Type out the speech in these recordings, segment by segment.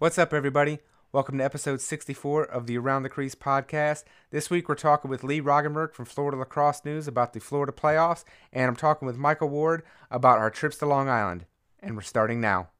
What's up, everybody? Welcome to episode 64 of the Around the Crease podcast. This week we're talking with Lee Roggenberg from Florida Lacrosse News about the Florida playoffs, and I'm talking with Michael Ward about our trips to Long Island. And we're starting now.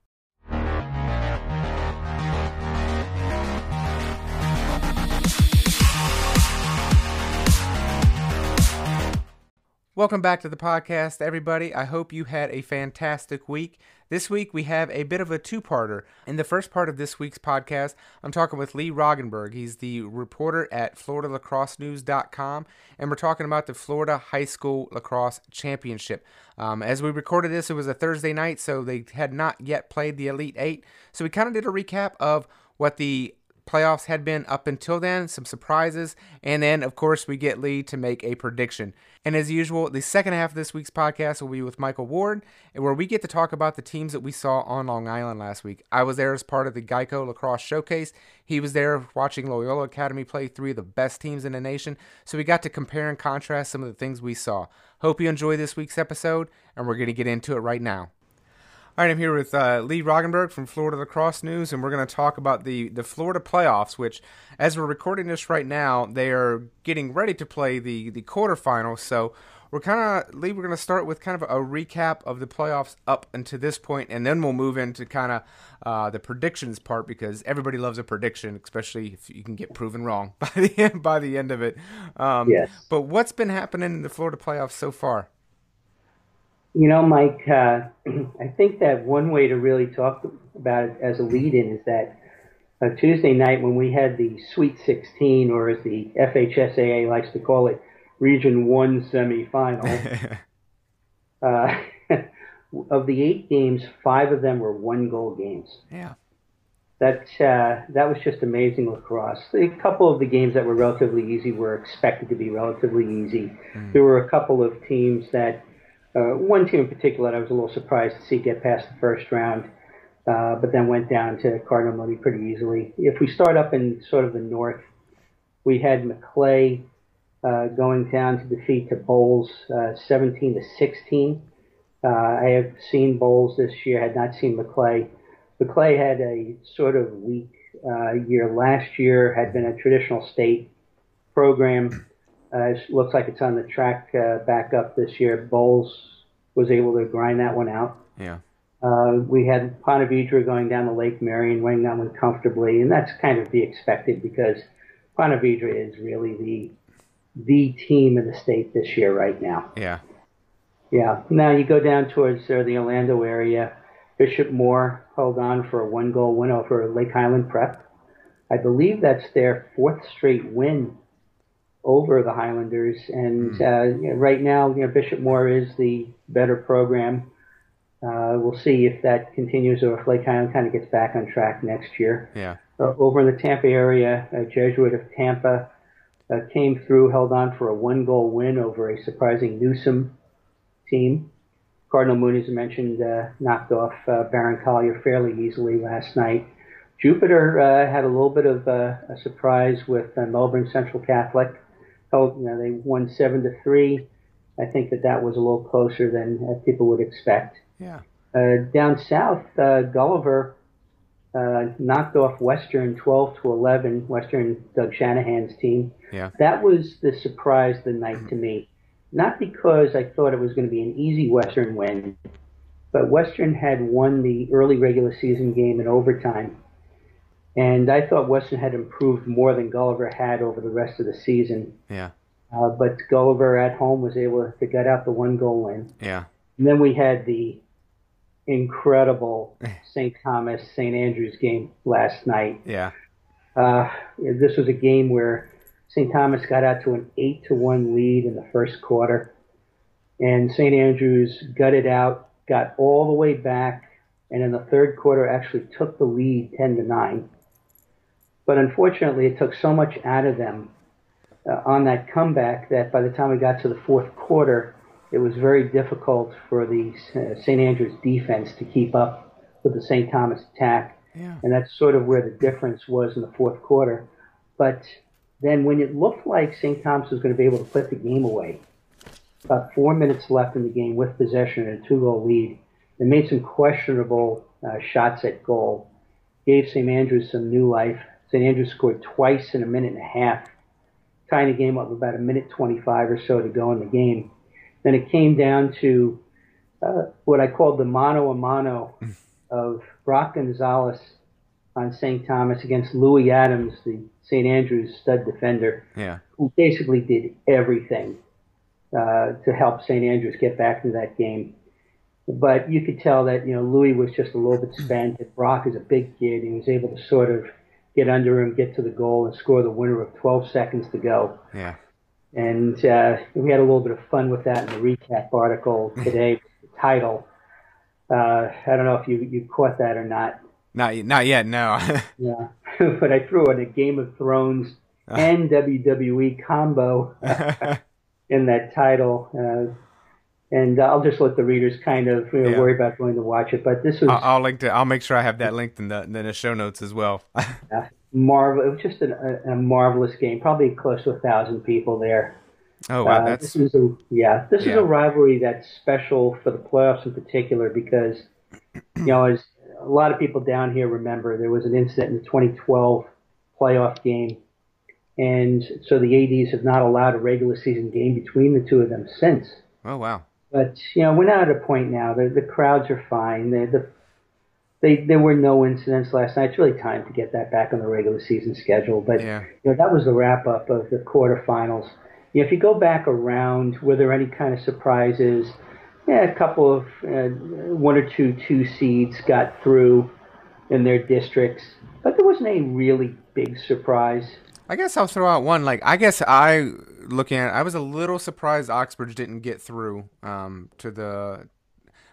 Welcome back to the podcast, everybody. I hope you had a fantastic week. This week we have a bit of a two parter. In the first part of this week's podcast, I'm talking with Lee Roggenberg. He's the reporter at FloridaLacrosseNews.com, and we're talking about the Florida High School Lacrosse Championship. Um, as we recorded this, it was a Thursday night, so they had not yet played the Elite Eight. So we kind of did a recap of what the playoffs had been up until then, some surprises, and then, of course, we get Lee to make a prediction. And as usual, the second half of this week's podcast will be with Michael Ward, and where we get to talk about the teams that we saw on Long Island last week. I was there as part of the Geico Lacrosse Showcase. He was there watching Loyola Academy play three of the best teams in the nation, so we got to compare and contrast some of the things we saw. Hope you enjoy this week's episode, and we're going to get into it right now. All right, I'm here with uh, Lee Roggenberg from Florida Lacrosse News, and we're going to talk about the, the Florida playoffs, which, as we're recording this right now, they are getting ready to play the, the quarterfinals. So we're kind of, Lee, we're going to start with kind of a recap of the playoffs up until this point, and then we'll move into kind of uh, the predictions part because everybody loves a prediction, especially if you can get proven wrong by the end, by the end of it. Um, yes. But what's been happening in the Florida playoffs so far? You know, Mike, uh, I think that one way to really talk about it as a lead in is that uh, Tuesday night when we had the Sweet 16, or as the FHSAA likes to call it, Region 1 semifinal, uh, of the eight games, five of them were one goal games. Yeah. That, uh, that was just amazing lacrosse. A couple of the games that were relatively easy were expected to be relatively easy. Mm. There were a couple of teams that uh, one team in particular that I was a little surprised to see get past the first round, uh, but then went down to Cardinal Mooney pretty easily. If we start up in sort of the north, we had Maclay uh, going down to defeat to Bolles uh, 17 to 16. Uh, I have seen Bolles this year, had not seen Maclay. Maclay had a sort of weak uh, year last year, had been a traditional state program uh, it looks like it's on the track uh, back up this year. Bolles was able to grind that one out. Yeah. Uh, we had Ponte Vedra going down to Lake Marion, winning that one comfortably, and that's kind of the expected because Ponte Vedra is really the the team in the state this year right now. Yeah. Yeah. Now you go down towards uh, the Orlando area. Bishop Moore held on for a one goal win over Lake Highland Prep. I believe that's their fourth straight win over the Highlanders. And mm. uh, you know, right now, you know, Bishop Moore is the better program. Uh, we'll see if that continues or if Lake Highland kind of gets back on track next year. Yeah. Uh, over in the Tampa area, uh, Jesuit of Tampa uh, came through, held on for a one-goal win over a surprising Newsome team. Cardinal Mooney, as I mentioned, uh, knocked off uh, Barron Collier fairly easily last night. Jupiter uh, had a little bit of uh, a surprise with uh, Melbourne Central Catholic held, you know, they won seven to three. I think that that was a little closer than uh, people would expect. Yeah. Uh, down south, uh, Gulliver uh, knocked off Western 12 to 11. Western, Doug Shanahan's team. Yeah. That was the surprise the night to me. Not because I thought it was going to be an easy Western win, but Western had won the early regular season game in overtime and I thought Weston had improved more than Gulliver had over the rest of the season. Yeah. Uh, but Gulliver at home was able to get out the one goal win. Yeah. And then we had the incredible St. Thomas St. Andrews game last night. Yeah. Uh, this was a game where St. Thomas got out to an eight to one lead in the first quarter, and St. Andrews gutted out, got all the way back, and in the third quarter actually took the lead ten to nine. But unfortunately, it took so much out of them uh, on that comeback that by the time we got to the fourth quarter, it was very difficult for the uh, St. Andrews defense to keep up with the St. Thomas attack. Yeah. And that's sort of where the difference was in the fourth quarter. But then when it looked like St. Thomas was going to be able to put the game away, about four minutes left in the game with possession and a two goal lead, they made some questionable uh, shots at goal gave St. Andrews some new life. St. Andrews scored twice in a minute and a half, tying the game up about a minute 25 or so to go in the game. Then it came down to uh, what I called the mano a mano of Brock Gonzalez on St. Thomas against Louis Adams, the St. Andrews stud defender, yeah. who basically did everything uh, to help St. Andrews get back into that game. But you could tell that you know Louis was just a little bit spent. And Brock is a big kid, and he was able to sort of get under him, get to the goal, and score the winner with 12 seconds to go. Yeah. And uh, we had a little bit of fun with that in the recap article today. the title. Uh, I don't know if you you caught that or not. Not not yet. No. yeah, but I threw in a Game of Thrones and WWE combo in that title. Uh, and I'll just let the readers kind of you know, yeah. worry about going to watch it. But this was I'll, I'll, link to I'll make sure I have that linked in the in the show notes as well. uh, marvel! It was just a, a, marvelous game. Probably close to a thousand people there. Oh wow! Uh, that's this is a yeah. This yeah. is a rivalry that's special for the playoffs in particular because you know as a lot of people down here remember there was an incident in the 2012 playoff game. And so the ADs have not allowed a regular season game between the two of them since. Oh wow! But you know, we're not at a point now. The the crowds are fine. The, the they there were no incidents last night. It's really time to get that back on the regular season schedule. But yeah. you know, that was the wrap up of the quarterfinals. You know, if you go back around, were there any kind of surprises? Yeah, a couple of uh, one or two two seeds got through in their districts, but there wasn't a really big surprise. I guess I'll throw out one. Like, I guess I looking at, it, I was a little surprised Oxbridge didn't get through um, to the.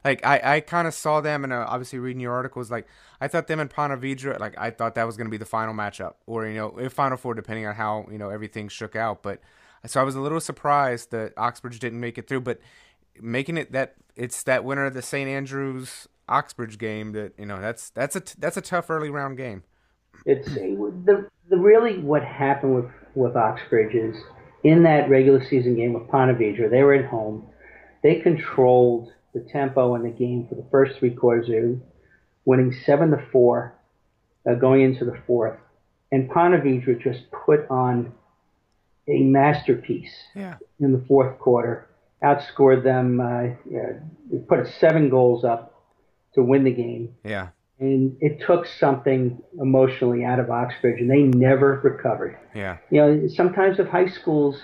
Like I, I kind of saw them and uh, obviously reading your articles. Like I thought them and Ponte Vedra. Like I thought that was going to be the final matchup, or you know, if Final Four, depending on how you know everything shook out. But so I was a little surprised that Oxbridge didn't make it through. But making it that it's that winner of the St. Andrews Oxbridge game that you know that's that's a that's a tough early round game. It's the the really what happened with with Oxbridge is in that regular season game with Ponte Vedra, they were at home. They controlled the tempo in the game for the first three quarters, winning seven to four, uh, going into the fourth. And Ponte Vedra just put on a masterpiece yeah. in the fourth quarter, outscored them, uh, yeah, put seven goals up to win the game. Yeah and it took something emotionally out of Oxbridge, and they never recovered. Yeah. You know, sometimes with high schools,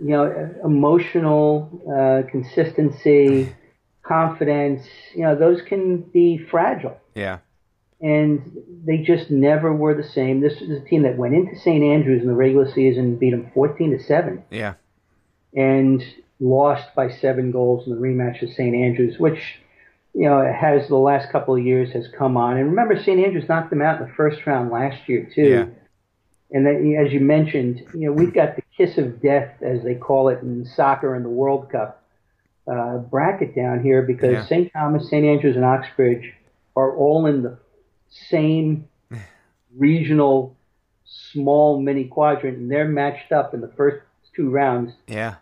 you know, emotional uh, consistency, confidence, you know, those can be fragile. Yeah. And they just never were the same. This was a team that went into St. Andrews in the regular season, beat them 14 to 7. Yeah. And lost by seven goals in the rematch of St. Andrews, which you know, it has the last couple of years has come on. And remember, St. Andrews knocked them out in the first round last year too. Yeah. And then, as you mentioned, you know, we've got the kiss of death, as they call it in soccer in the World Cup uh, bracket down here, because yeah. St. Thomas, St. Andrews, and Oxbridge are all in the same regional small mini quadrant, and they're matched up in the first two rounds. Yeah.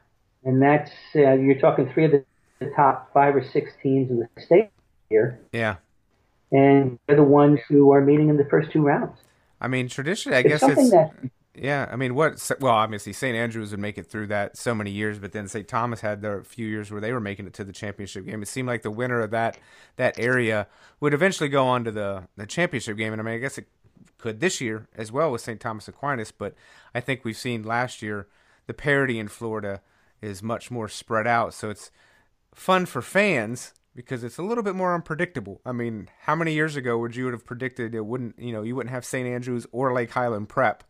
And that's uh, you're talking three of the the top five or six teams in the state here. Yeah. And they're the ones who are meeting in the first two rounds. I mean, traditionally, I it's guess it's. That, yeah, I mean, what? Well, obviously, St. Andrews would make it through that so many years, but then St. Thomas had their few years where they were making it to the championship game. It seemed like the winner of that that area would eventually go on to the the championship game, and I mean, I guess it could this year as well with St. Thomas Aquinas, but I think we've seen last year the parity in Florida is much more spread out, so it's fun for fans because it's a little bit more unpredictable. I mean, how many years ago would you have predicted it wouldn't, you know, you wouldn't have St. Andrews or Lake Highland Prep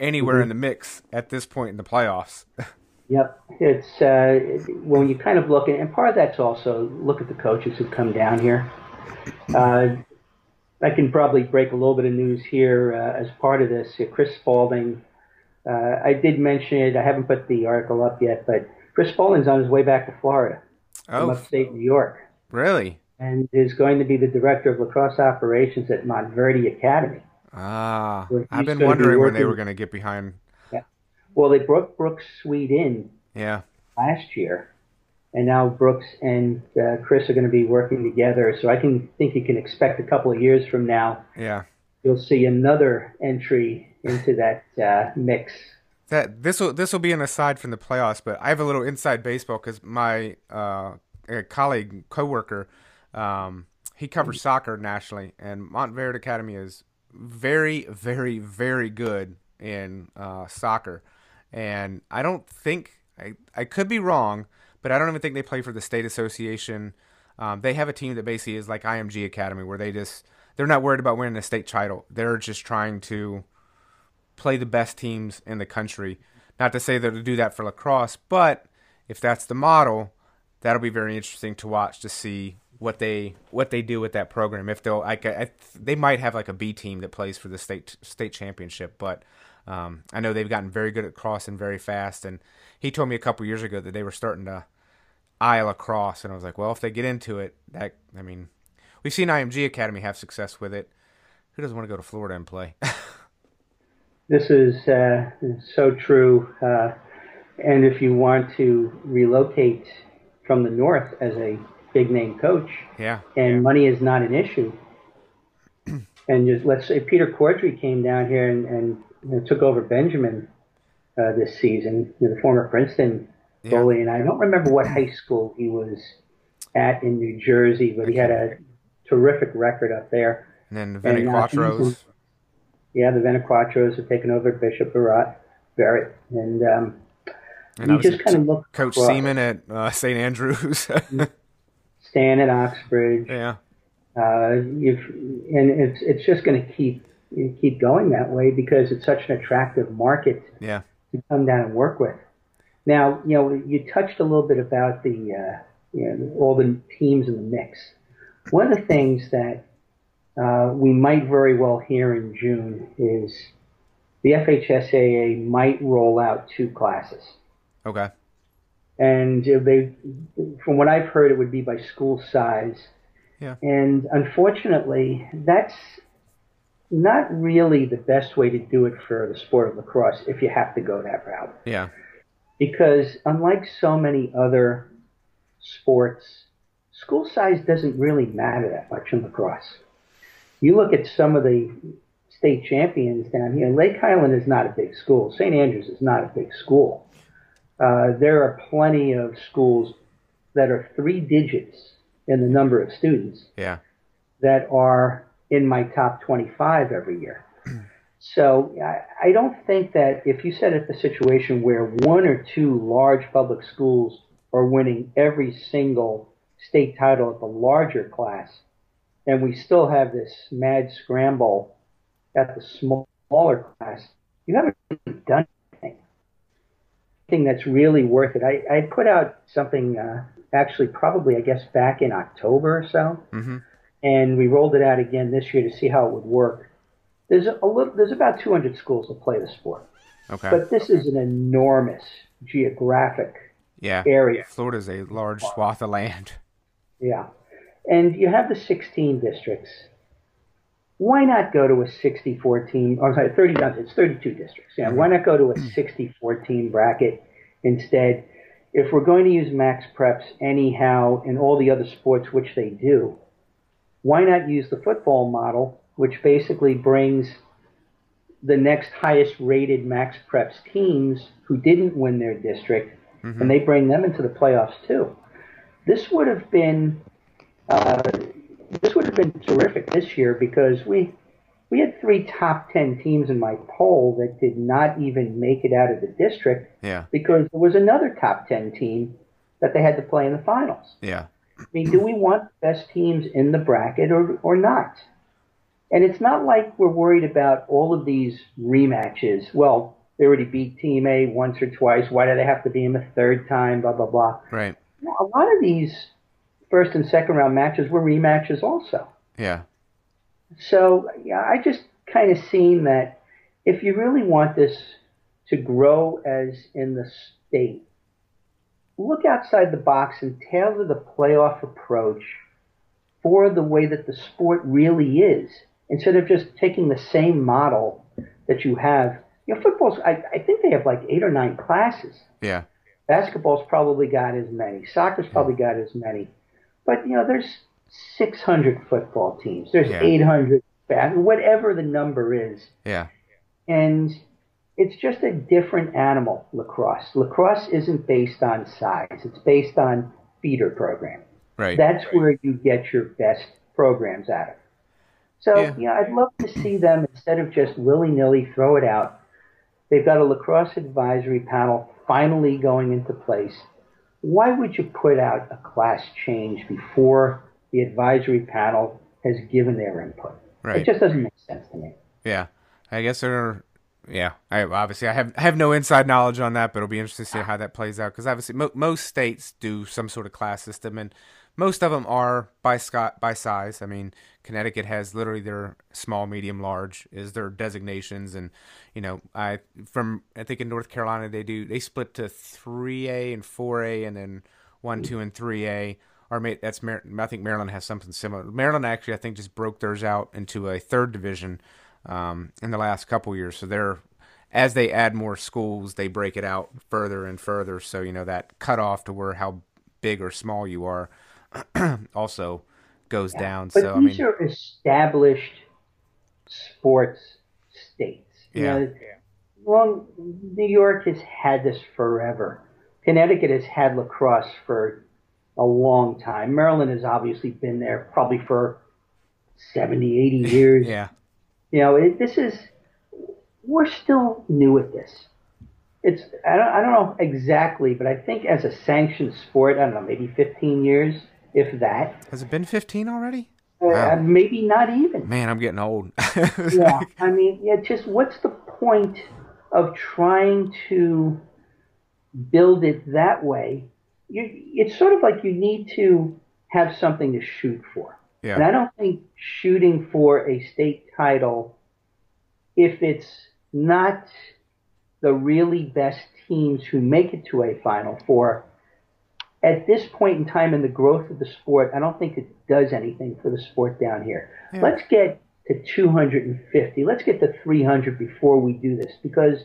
anywhere mm-hmm. in the mix at this point in the playoffs? yep, it's uh, when you kind of look at, and part of that's also look at the coaches who've come down here. Uh, I can probably break a little bit of news here uh, as part of this. Chris Spalding, uh, I did mention it. I haven't put the article up yet, but Chris Spalding's on his way back to Florida oh. from upstate New York. Really? And is going to be the director of lacrosse operations at Montverde Academy. Ah, I've been wondering when they were going to get behind. Yeah. Well, they brought Brooks Sweet in. Yeah. Last year, and now Brooks and uh, Chris are going to be working together. So I can think you can expect a couple of years from now. Yeah. you'll see another entry into that uh, mix. That this will this will be an aside from the playoffs, but I have a little inside baseball because my uh, colleague coworker, um, he covers soccer nationally, and Montverde Academy is very, very, very good in uh, soccer, and I don't think I I could be wrong, but I don't even think they play for the state association. Um, they have a team that basically is like IMG Academy, where they just they're not worried about winning a state title. They're just trying to play the best teams in the country. Not to say that to do that for lacrosse, but if that's the model, that'll be very interesting to watch to see what they what they do with that program. If they'll like, I, they might have like a B team that plays for the state state championship, but um, I know they've gotten very good at crossing very fast. And he told me a couple years ago that they were starting to eye lacrosse, and I was like, well, if they get into it, that I mean, We've seen IMG Academy have success with it. Who doesn't want to go to Florida and play? this is uh, so true. Uh, and if you want to relocate from the north as a big name coach, yeah, and yeah. money is not an issue, and just let's say Peter Cordry came down here and, and you know, took over Benjamin uh, this season, you know, the former Princeton goalie, and I don't remember what high school he was at in New Jersey, but he had a terrific record up there. And then the Veniquatros. Uh, yeah, the Veniquatros have taken over Bishop Barrett, Barrett, and um, and you just kind of look. Coach across. Seaman at uh, St. Andrews. Stan at Oxbridge. Yeah. Uh, you've, and it's it's just going to keep keep going that way because it's such an attractive market. Yeah. To come down and work with. Now, you know, you touched a little bit about the, uh, you know, all the teams in the mix. One of the things that uh, we might very well hear in June is the FHSAA might roll out two classes. Okay. And they, from what I've heard, it would be by school size. Yeah. And unfortunately, that's not really the best way to do it for the sport of lacrosse if you have to go that route. Yeah. Because unlike so many other sports school size doesn't really matter that much in lacrosse. You look at some of the state champions down here. Lake Highland is not a big school. St. Andrews is not a big school. Uh, there are plenty of schools that are three digits in the number of students. Yeah. That are in my top 25 every year. So I, I don't think that if you set up a situation where one or two large public schools are winning every single state title at the larger class, and we still have this mad scramble at the small, smaller class, you haven't really done anything. Anything that's really worth it. I, I put out something uh, actually probably I guess back in October or so, mm-hmm. and we rolled it out again this year to see how it would work. There's a little, there's about 200 schools that play the sport. Okay. But this is an enormous geographic yeah. area. Florida's a large swath of land. Yeah. And you have the 16 districts. Why not go to a 60 14, or sorry, 30, it's 32 districts. Yeah. Why not go to a 60 14 bracket instead? If we're going to use max preps anyhow in all the other sports, which they do, why not use the football model, which basically brings the next highest rated max preps teams who didn't win their district, mm-hmm. and they bring them into the playoffs too. This would have been uh, this would have been terrific this year because we we had three top ten teams in my poll that did not even make it out of the district. Yeah. Because there was another top ten team that they had to play in the finals. Yeah. I mean, do we want the best teams in the bracket or or not? And it's not like we're worried about all of these rematches. Well, they already beat Team A once or twice. Why do they have to be in the third time? Blah blah blah. Right a lot of these first and second round matches were rematches also. Yeah. So yeah, I just kind of seen that if you really want this to grow as in the state, look outside the box and tailor the playoff approach for the way that the sport really is, instead of just taking the same model that you have. You know, football's I, I think they have like eight or nine classes. Yeah. Basketball's probably got as many. Soccer's probably got as many. But, you know, there's 600 football teams. There's yeah. 800 whatever the number is. Yeah. And it's just a different animal, lacrosse. Lacrosse isn't based on size, it's based on feeder program. Right. That's where you get your best programs out of. So, Yeah. yeah, I'd love to see them instead of just willy nilly throw it out. They've got a lacrosse advisory panel finally going into place. Why would you put out a class change before the advisory panel has given their input? Right. It just doesn't make sense to me. Yeah, I guess there are, Yeah, I obviously I have I have no inside knowledge on that, but it'll be interesting to see ah. how that plays out because obviously mo- most states do some sort of class system, and most of them are by scot by size. I mean, Connecticut has literally their small, medium, large is their designations, and you know, I from I think in North Carolina they do they split to three A and four A, and then one, two, and three A. Or that's Mar- I think Maryland has something similar. Maryland actually I think just broke theirs out into a third division um, in the last couple years. So they're as they add more schools, they break it out further and further. So you know that cutoff to where how big or small you are also goes down. But so I these mean, are established sports states. You Yeah. know, well, New York has had this forever. Connecticut has had lacrosse for a long time. Maryland has obviously been there probably for 70, 80 years. yeah, You know, it, this is, we're still new at this. It's, I don't, I don't know exactly, but I think as a sanctioned sport, I don't know, maybe 15 years, if that. has it been 15 already? Uh, Wow. maybe not even. Man, I'm getting old. yeah, I mean, yeah, just what's the point of trying to build it that way? You, it's sort of like you need to have something to shoot for. Yeah. And I don't think shooting for a state title, if it's not the really best teams who make it to a Final Four, at this point in time in the growth of the sport, I don't think it does anything for the sport down here. Yeah. Let's get to 250. Let's get to 300 before we do this because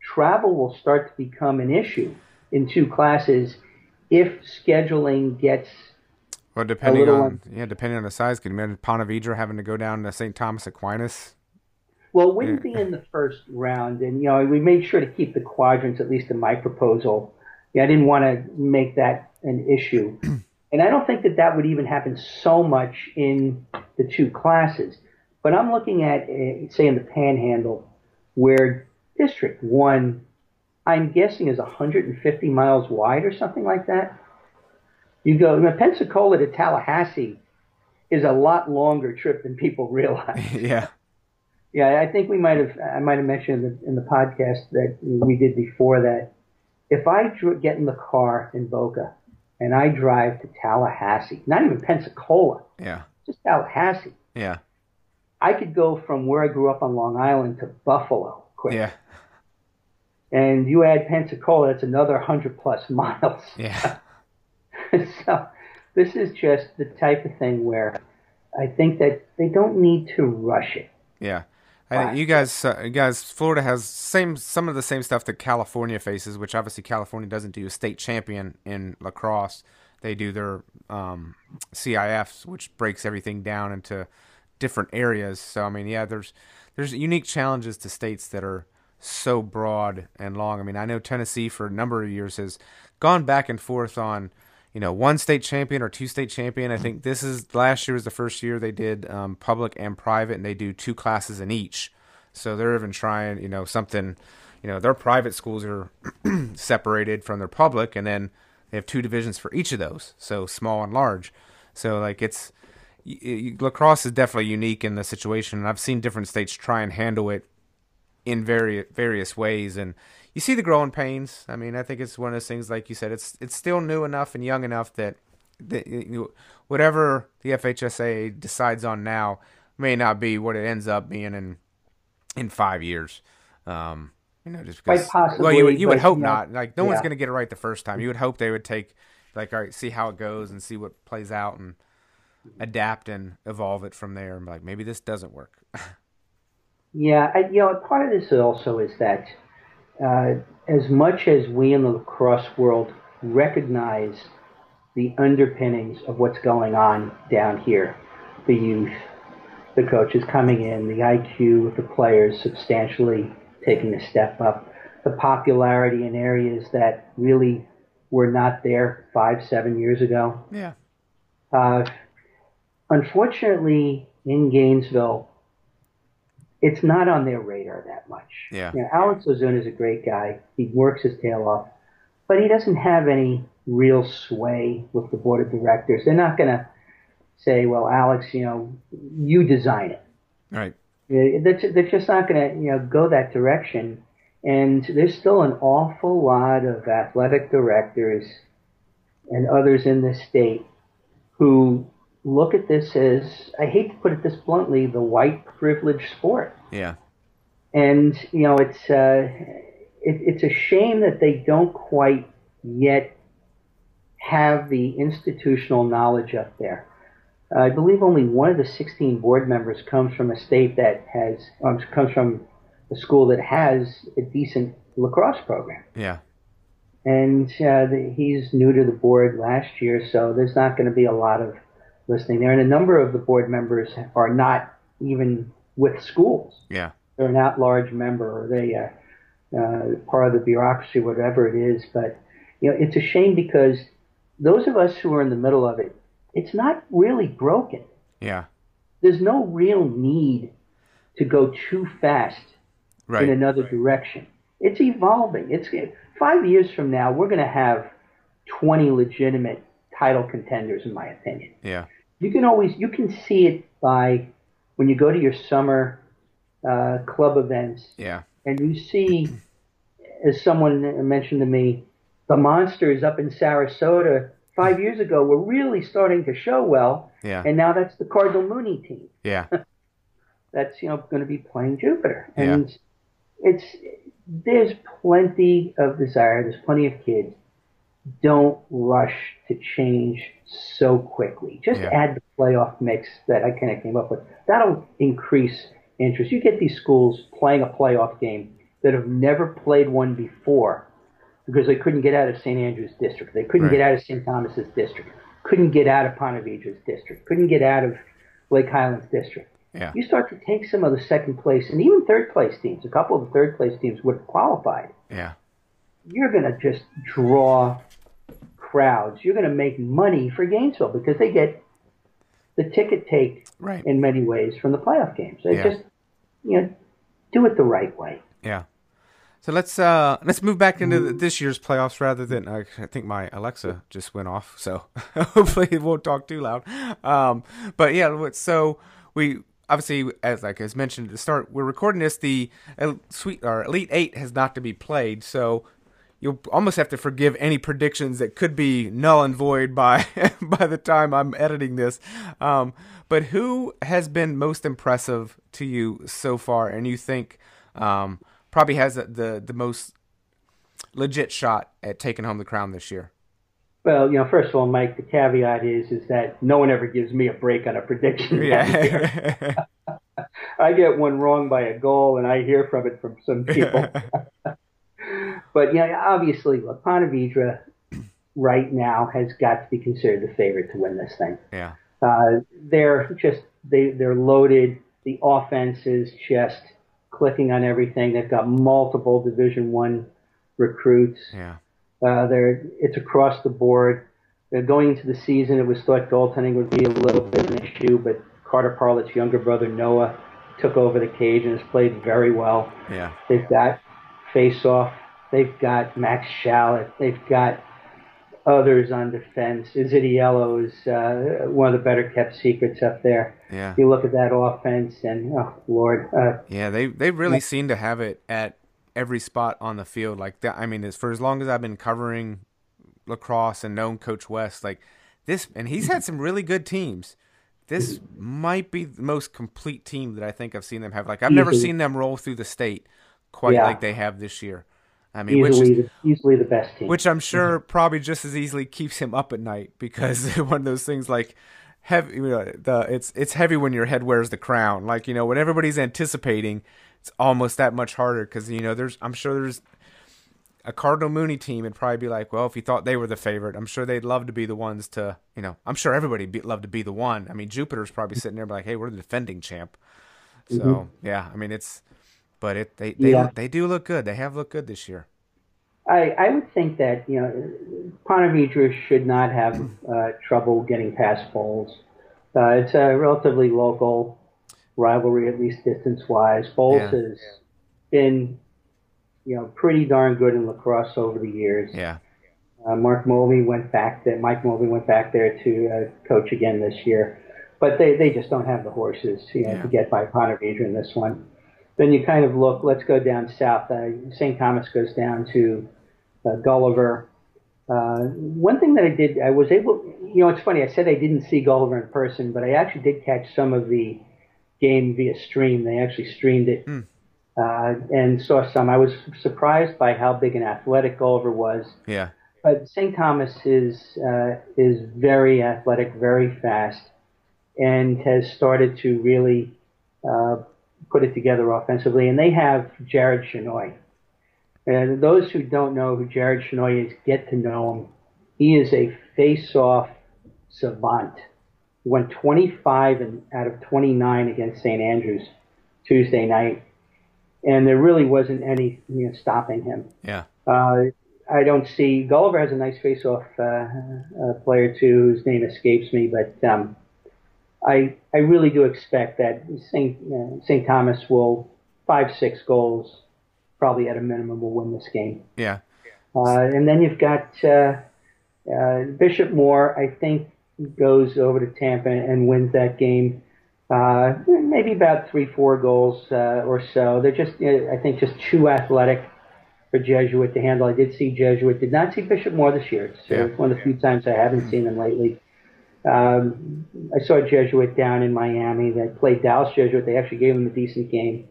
travel will start to become an issue in two classes if scheduling gets well, depending on yeah, depending on the size, can you imagine Ponte Vedra having to go down to St. Thomas Aquinas? Well, it wouldn't be in the first round, and you know we made sure to keep the quadrants at least in my proposal. Yeah, I didn't want to make that an issue, and I don't think that that would even happen so much in the two classes. But I'm looking at, uh, say, in the Panhandle, where District One, I'm guessing is 150 miles wide or something like that. You go, mean, Pensacola to Tallahassee is a lot longer trip than people realize. yeah, Yeah, I think we might have. I might have mentioned in the, in the podcast that we did before that. If I get in the car in Boca and I drive to Tallahassee, not even Pensacola, yeah, just Tallahassee, yeah, I could go from where I grew up on Long Island to Buffalo quick. yeah, And you add Pensacola, that's another hundred plus miles. yeah, so this is just the type of thing where I think that they don't need to rush it. yeah. I think you guys, uh, you guys, Florida has same some of the same stuff that California faces, which obviously California doesn't do. A state champion in lacrosse, they do their um, CIFs, which breaks everything down into different areas. So I mean, yeah, there's there's unique challenges to states that are so broad and long. I mean, I know Tennessee for a number of years has gone back and forth on you know one state champion or two state champion. I think this is last year was the first year they did um, public and private, and they do two classes in each. So they're even trying, you know, something. You know, their private schools are separated from their public, and then they have two divisions for each of those, so small and large. So like it's lacrosse is definitely unique in the situation, and I've seen different states try and handle it in various various ways, and you see the growing pains. I mean, I think it's one of those things, like you said, it's it's still new enough and young enough that, that you whatever the FHSA decides on now may not be what it ends up being in in five years. Um, you know, just because. possibly, well, you would you would hope know, not. Like no one's going to get it right the first time. You would hope they would take like all right, see how it goes and see what plays out and adapt and evolve it from there. And be like maybe this doesn't work. Yeah, I, you know, part of this also is that uh, as much as we in the lacrosse world recognize the underpinnings of what's going on down here, the youth, the coaches coming in, the IQ of the players substantially taking a step up, the popularity in areas that really were not there five, seven years ago. Yeah. Uh, unfortunately, in Gainesville, it's not on their radar that much. Yeah. You know, Alex Ozuna is a great guy. He works his tail off, but he doesn't have any real sway with the board of directors. They're not going to say, "Well, Alex, you know, you design it." Right. Uh, they're, they're just not going to, you know, go that direction. And there's still an awful lot of athletic directors and others in the state who look at this as, I hate to put it this bluntly, the white privilege sport. Yeah. And, you know, it's, uh, it, it's a shame that they don't quite yet have the institutional knowledge up there. I believe only one of the 16 board members comes from a state that has, um, comes from a school that has a decent lacrosse program. Yeah. And uh, the, he's new to the board last year, so there's not going to be a lot of listening there. And a number of the board members are not even with schools. Yeah. They're an at-large member, or they uh, uh, part of the bureaucracy, whatever it is. But you know, it's a shame because those of us who are in the middle of it, it's not really broken. Yeah. There's no real need to go too fast Right. in another direction. It's evolving. It's five years from now, we're going to have 20 legitimate title contenders, in my opinion. Yeah. You can always you can see it by when you go to your summer uh, club events Yeah. and you see, as someone mentioned to me, the monsters up in Sarasota five years ago were really starting to show well, Yeah. and now that's the Cardinal Mooney team Yeah. that's you know going to be playing Jupiter, and it's there's plenty of desire. There's plenty of kids. Don't rush to change so quickly. Just Yeah. add the playoff mix that I kind of came up with. That'll increase interest. You get these schools playing a playoff game that have never played one before because they couldn't get out of St. Andrews District. They couldn't Right. get out of St. Thomas's District. Couldn't get out of Ponte Vedra's District. Couldn't get out of Lake Highlands District Yeah. you start to take some of the second place and even third place teams, a couple of the third place teams would have qualified. Yeah. You're going to just draw crowds. You're going to make money for Gainesville because they get the ticket take Right. in many ways from the playoff games. They Yeah. just, you know, do it the right way. Yeah. So let's uh let's move back into the, this year's playoffs rather than uh, I think my Alexa just went off, so hopefully it won't talk too loud. Um, but yeah, so we obviously as like as mentioned at the start, we're recording this. The sweet or Elite Eight has not to be played, so you'll almost have to forgive any predictions that could be null and void by by the time I'm editing this. Um, but who has been most impressive to you so far, and you think um, probably has the, the the most legit shot at taking home the crown this year? Well, you know, first of all, Mike, the caveat is is that no one ever gives me a break on a prediction. Yeah, I get one wrong by a goal, and I hear from it from some people. But yeah, obviously, look, Ponte Vedra right now has got to be considered the favorite to win this thing. yeah, Uh, they're just they they're loaded. The offense is just clicking on everything. They've got multiple Division One recruits. yeah, Uh, they're it's across the board. They're going into the season, it was thought goaltending would be a little bit of an issue, but Carter Parlett's younger brother Noah took over the cage and has played very well. yeah, They've got face off. They've got Max Shallot. They've got others on defense. Izzidiello is uh, one of the better kept secrets up there. yeah. You look at that offense, and oh Lord, uh, Yeah, they they really seem to have it at every spot on the field. Like that. I mean, as for as long as I've been covering lacrosse and known Coach West, like this, and he's had some really good teams. This might be the most complete team that I think I've seen them have. Like I've never seen them roll through the state quite Yeah. like they have this year. I mean, which is, easily the, easily the best team. which I'm sure probably just as easily keeps him up at night because one of those things like heavy you know, the it's it's heavy when your head wears the crown like you know when everybody's anticipating it's almost that much harder because you know there's I'm sure there's a Cardinal Mooney team would probably be like, well, if you thought they were the favorite, I'm sure they'd love to be the ones to, you know, I'm sure everybody'd love to be the one. I mean, Jupiter's probably sitting there like, hey, we're the defending champ. So mm-hmm. yeah, I mean it's, but it they they yeah. they do look good. They have looked good this year. I I would think that you know Ponte should not have uh, trouble getting past Bolles. Uh, it's a relatively local rivalry, at least distance wise. Bolles yeah. has been you know pretty darn good in lacrosse over the years. Yeah. Uh, Mark Mulvey went back there. Mike Mulvey went back there to uh, coach again this year but they, they just don't have the horses you know, yeah. to get by Ponte in this one. Then you kind of look. Let's go down south. Uh, St. Thomas goes down to uh, Gulliver. Uh, one thing that I did, I was able. You know, it's funny. I said I didn't see Gulliver in person, but I actually did catch some of the game via stream. They actually streamed it. Mm. Uh, and saw some. I was surprised by how big an athletic Gulliver was. Yeah. But St. Thomas is uh, is very athletic, very fast and has started to really uh, put it together offensively. And they have Jared Chenoy. And those who don't know who Jared Chenoy is, get to know him. He is a face-off savant. He went 25 and out of 29 against St. Andrews Tuesday night, and there really wasn't any you know, stopping him. Yeah. Uh, I don't see Gulliver has a nice face-off uh, uh, player too, whose name escapes me, but um, I I really do expect that St. Uh, St. Thomas will five six goals probably at a minimum will win this game. Yeah. Uh, and then you've got uh, uh, Bishop Moore. I think goes over to Tampa and wins that game. Uh, maybe about three four goals uh, or so. They're just I think just too athletic for Jesuit to handle. I did see Jesuit. Did not see Bishop Moore this year. So yeah. it's one of the few times I haven't seen them lately. Um, I saw a Jesuit down in Miami that played Dallas Jesuit. They actually gave him a decent game,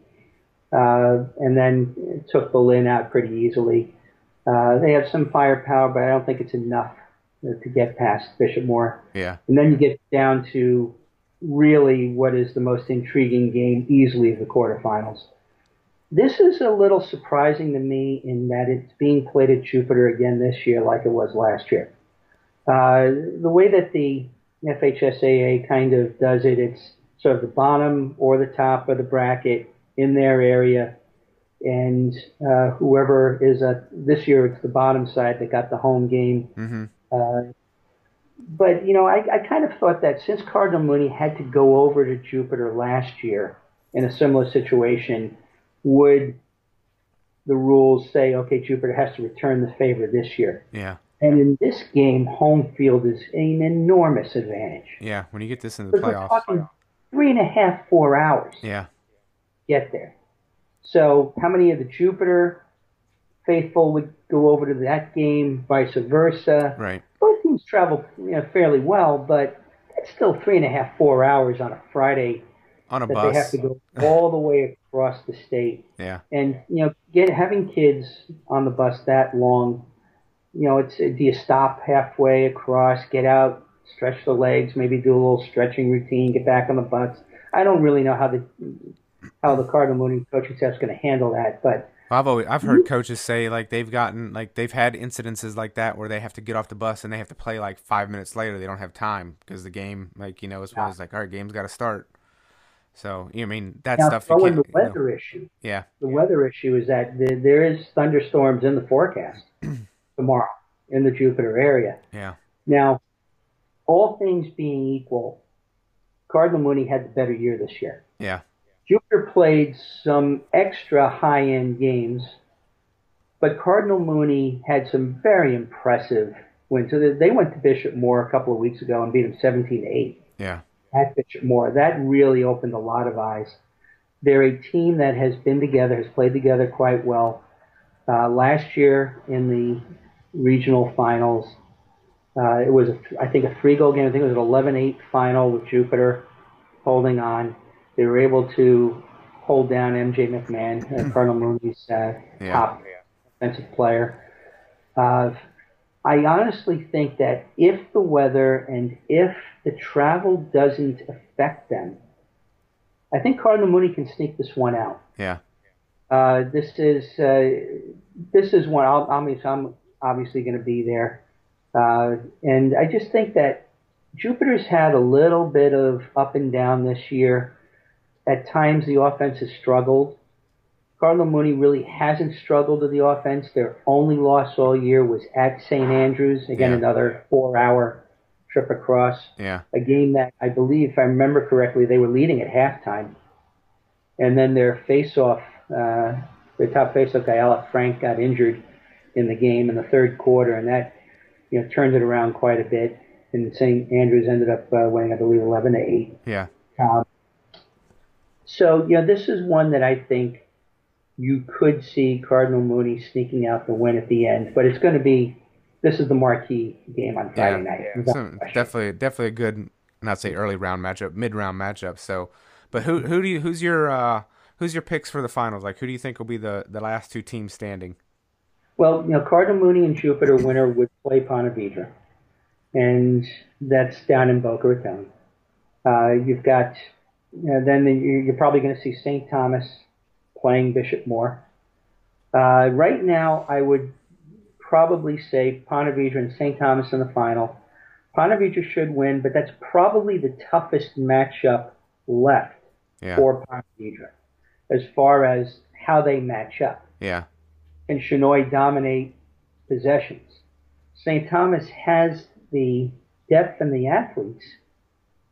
uh, and then took Berlin out pretty easily. Uh, they have some firepower, but I don't think it's enough to get past Bishop Moore. Yeah. And then you get down to really what is the most intriguing game, easily of the quarterfinals. This is a little surprising to me in that it's being played at Jupiter again this year, like it was last year. Uh, the way that the FHSAA kind of does it. It's sort of the bottom or the top of the bracket in their area, and uh, whoever is a this year it's the bottom side that got the home game. Mm-hmm. Uh, but you know, I, I kind of thought that since Cardinal Mooney had to go over to Jupiter last year in a similar situation, would the rules say, okay, Jupiter has to return the favor this year? Yeah. And in this game, home field is an enormous advantage. Yeah, when you get this in the playoffs. We're talking three and a half, four hours. Yeah. Get there. So, how many of the Jupiter faithful would go over to that game, vice versa? Right. Both teams travel you know, fairly well, but it's still three and a half, four hours on a Friday. On a that bus. They have to go all the way across the state. Yeah. And, you know, get having kids on the bus that long you know, it's do you stop halfway across, get out, stretch the legs, maybe do a little stretching routine, get back on the bus. I don't really know how the how the Cardinal Mooney coaching staff is going to handle that, but I've always I've heard mm-hmm. coaches say like they've gotten like they've had incidences like that where they have to get off the bus and they have to play like five minutes later. They don't have time because the game like you know as well as like all right, game's got to start. So you know, I mean that now, stuff. Throwing the weather you know, issue. Yeah. The weather issue is that there, there is thunderstorms in the forecast. tomorrow in the Jupiter area. Yeah. Now, all things being equal, Cardinal Mooney had the better year this year. Yeah. Jupiter played some extra high end games, but Cardinal Mooney had some very impressive wins. So they went to Bishop Moore a couple of weeks ago and beat them 17 to 8. Yeah. At Bishop Moore. That really opened a lot of eyes. They're a team that has been together, has played together quite well. Uh, last year in the regional finals. Uh, it was, a, I think, a three goal game. I think it was an 11 8 final with Jupiter holding on. They were able to hold down MJ McMahon, uh, Cardinal Mooney's uh, yeah. top offensive player. Uh, I honestly think that if the weather and if the travel doesn't affect them, I think Cardinal Mooney can sneak this one out. Yeah. Uh, this is uh, this is one. I'll, I'm, I'm obviously going to be there, uh, and I just think that Jupiter's had a little bit of up and down this year. At times, the offense has struggled. Cardinal Mooney really hasn't struggled with the offense. Their only loss all year was at St. Andrews. Again, Yeah. another four-hour trip across Yeah. a game that I believe, if I remember correctly, they were leading at halftime, and then their face-off, uh, their top face-off guy, Alec Frank, got injured in the game in the third quarter, and that you know turned it around quite a bit. And St. Andrews ended up uh, winning, I believe, 11 to eight. Yeah. Um, so you know, this is one that I think you could see Cardinal Mooney sneaking out the win at the end, but it's going to be. This is the marquee game on Friday Yeah. night. So definitely, definitely a good, not say early round matchup, mid round matchup. So, but who who do you who's your uh, who's your picks for the finals? Like, who do you think will be the the last two teams standing? Well, you know, Cardinal Mooney and Jupiter winner would play Ponte Vedra, and that's down in Boca Raton. Uh, you've got, you know, then the, you- you're probably going to see St. Thomas playing Bishop Moore. Uh, right now, I would probably say Ponte Vedra and St. Thomas in the final. Ponte Vedra should win, but that's probably the toughest matchup left Yeah. for Ponte Vedra as far as how they match up Yeah. And Shinoy dominate possessions. St. Thomas has the depth and the athletes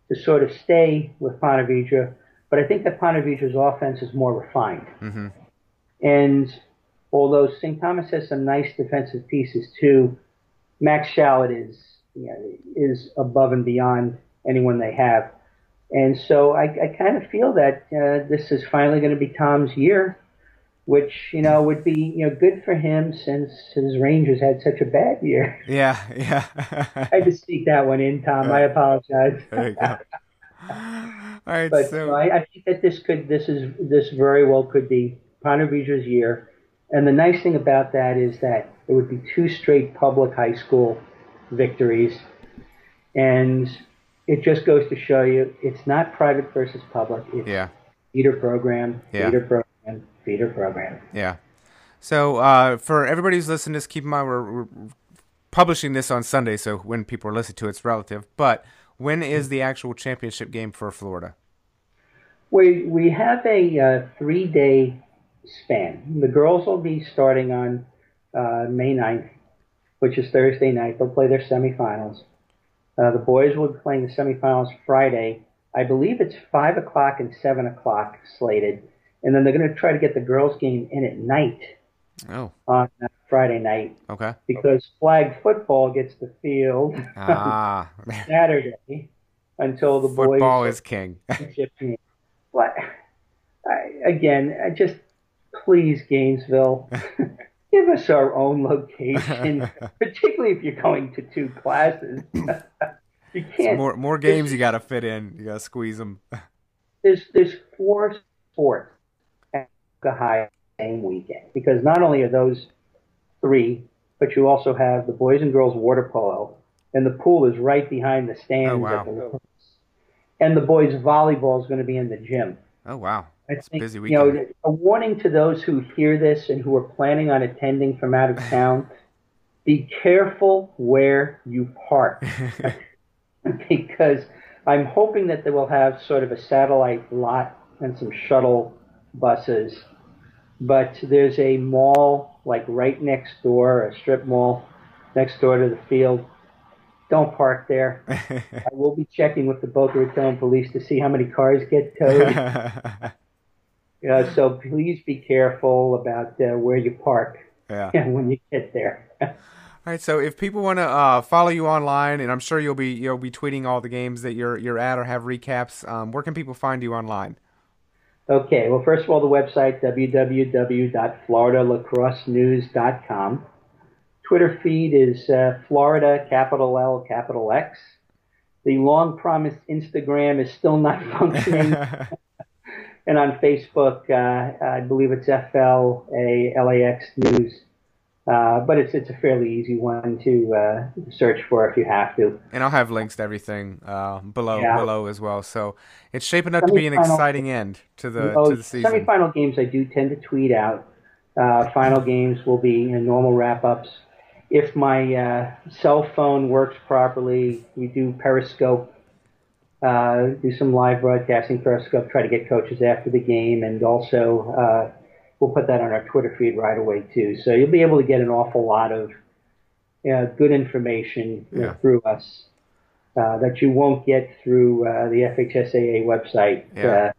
to sort of stay with Ponte Vedra, but I think that Ponte Vedra's offense is more refined. Mm-hmm. And although St. Thomas has some nice defensive pieces too, Max Shallot is you know, is above and beyond anyone they have. And so I, I kind of feel that uh, this is finally going to be Tom's year, which you know would be you know good for him since his Rangers had such a bad year. Yeah. Yeah. I had to sneak that one in, Tom. I apologize. there you go. All right. But so you know, I, I think that this could this is this very well could be Vedra's year. And the nice thing about that is that it would be two straight public high school victories. And it just goes to show you it's not private versus public. It's yeah. feeder program, Yeah. feeder program, feeder program. Yeah. So uh, for everybody who's listening, just keep in mind we're, we're publishing this on Sunday, so when people are listening to it, it's relative. But when is the actual championship game for Florida? We we have a uh, three day span. The girls will be starting on uh, May 9th, which is Thursday night. They'll play their semifinals. Uh, the boys will be playing the semifinals Friday. I believe it's five o'clock and seven o'clock slated, and then they're going to try to get the girls game in at night Oh, on Friday night okay. because flag football gets the field Ah, Saturday until the boys football is king. What? I, again, I just please Gainesville, give us our own location, particularly if you're going to two classes. you can't. more more games you got to fit in. You got to squeeze them. There's there's four sports at the high same weekend because not only are those three, but you also have the boys and girls water polo, and the pool is right behind the stands. Oh, wow. at the, and the boys volleyball is going to be in the gym. Oh wow, I it's a think, busy you know, a warning to those who hear this and who are planning on attending from out of town: be careful where you park, because I'm hoping that they will have sort of a satellite lot and some shuttle buses. But there's a mall like right next door, a strip mall next door to the field. Don't park there. I will be checking with the Boca Raton police to see how many cars get towed. Uh, so please be careful about uh, where you park yeah. when you get there. All right. So if people want to uh, follow you online, and I'm sure you'll be you'll be tweeting all the games that you're you're at or have recaps. Um, where can people find you online? Okay, well, first of all, the website, www.floridalacrossenews.com. Twitter feed is uh, Florida, capital L, capital X. The long promised Instagram is still not functioning. and on Facebook, uh, I believe it's FLALAX News. Uh, but it's it's a fairly easy one to uh, search for if you have to. And I'll have links to everything uh, below yeah. below as well. So it's shaping up to be an exciting end to the oh, to the season. Semifinal games I do tend to tweet out. Uh, final games will be you know, normal wrap ups. If my uh, cell phone works properly, we do Periscope, uh, do some live broadcasting Periscope, try to get coaches after the game, and also we'll put that on our Twitter feed right away too. So you'll be able to get an awful lot of uh, good information yeah. through us uh, that you won't get through uh, the FHSAA website. Yeah.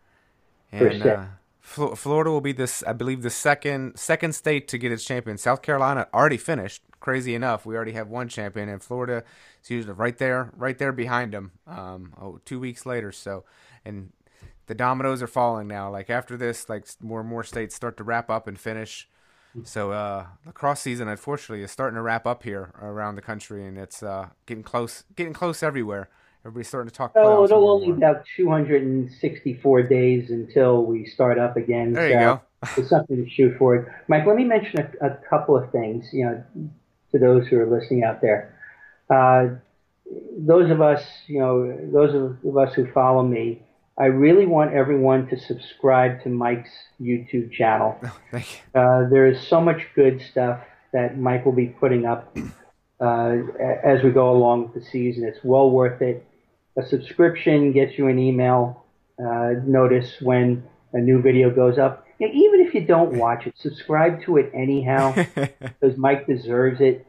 Uh, and, uh, Florida will be this, I believe, the second second state to get its champion. South Carolina already finished. Crazy enough, we already have one champion, and Florida is usually right there, right there behind them. Um, oh, two weeks later. So, and the dominoes are falling now. Like after this, like more and more states start to wrap up and finish. So uh, lacrosse season, unfortunately, is starting to wrap up here around the country, and it's uh, getting close, getting close everywhere. Everybody's starting to talk. Oh, it'll only be about 264 days until we start up again. There so you go. it's something to shoot for. Mike, let me mention a, a, couple of things. You know, to those who are listening out there. Uh, those of us, you know, those of us who follow me, I really want everyone to subscribe to Mike's YouTube channel. thank you. Uh, there is so much good stuff that Mike will be putting up uh, as we go along with the season. It's well worth it. A subscription gets you an email uh, notice when a new video goes up. Even if you don't watch it, subscribe to it anyhow because Mike deserves it.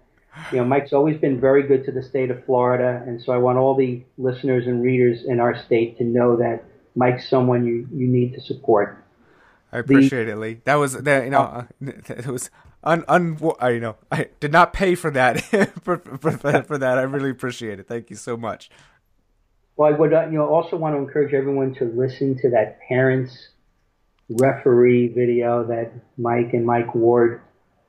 You know, Mike's always been very good to the state of Florida, and so I want all the listeners and readers in our state to know that Mike's someone you, you need to support. I appreciate the, it, Lee. That was that you know uh, it was un, un I you know I did not pay for that for, for, for, that. I really appreciate it. Thank you so much. Well, I would uh, you know also want to encourage everyone to listen to that parents referee video that Mike and Mike Ward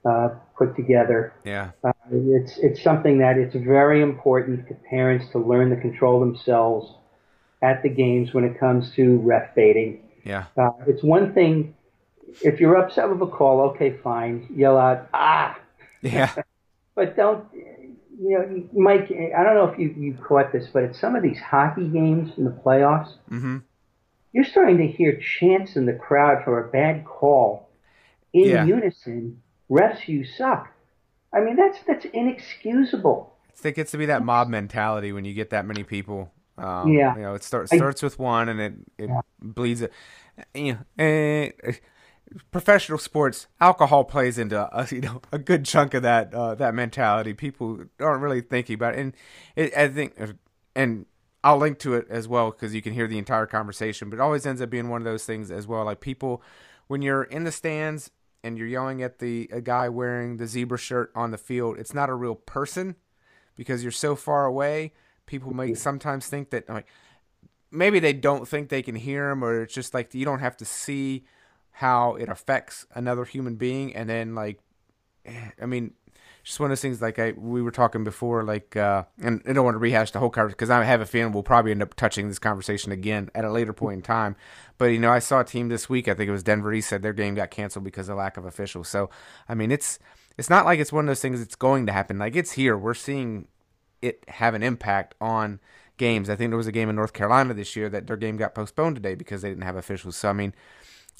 uh, put together. Yeah, uh, it's it's something that it's very important for parents to learn to control themselves at the games when it comes to ref baiting. Yeah. Uh, it's one thing if you're upset with a call, okay, fine, yell out ah. Yeah. but don't you know, Mike? I don't know if you you caught this, but at some of these hockey games in the playoffs, mm-hmm. you're starting to hear chants in the crowd for a bad call in yeah. unison. Refs, you suck. I mean, that's that's inexcusable. It gets to be that mob mentality when you get that many people um, yeah. You know, it starts starts with one and it it yeah. bleeds it. You know, and professional sports, alcohol plays into a, you know a good chunk of that uh, that mentality. People aren't really thinking about it, and it, I think, and I'll link to it as well because you can hear the entire conversation. But it always ends up being one of those things as well. Like people, when you're in the stands and you're yelling at the a guy wearing the zebra shirt on the field, it's not a real person because you're so far away people may sometimes think that like maybe they don't think they can hear them or it's just like you don't have to see how it affects another human being and then like eh, i mean just one of those things like I we were talking before, like, uh, and I don't want to rehash the whole conversation because I have a feeling we'll probably end up touching this conversation again at a later point in time. But you know, I saw a team this week. I think it was Denver East said their game got canceled because of lack of officials. So, I mean, it's it's not like it's one of those things that's going to happen. Like it's here. We're seeing it have an impact on games. I think there was a game in North Carolina this year that their game got postponed today because they didn't have officials. So I mean,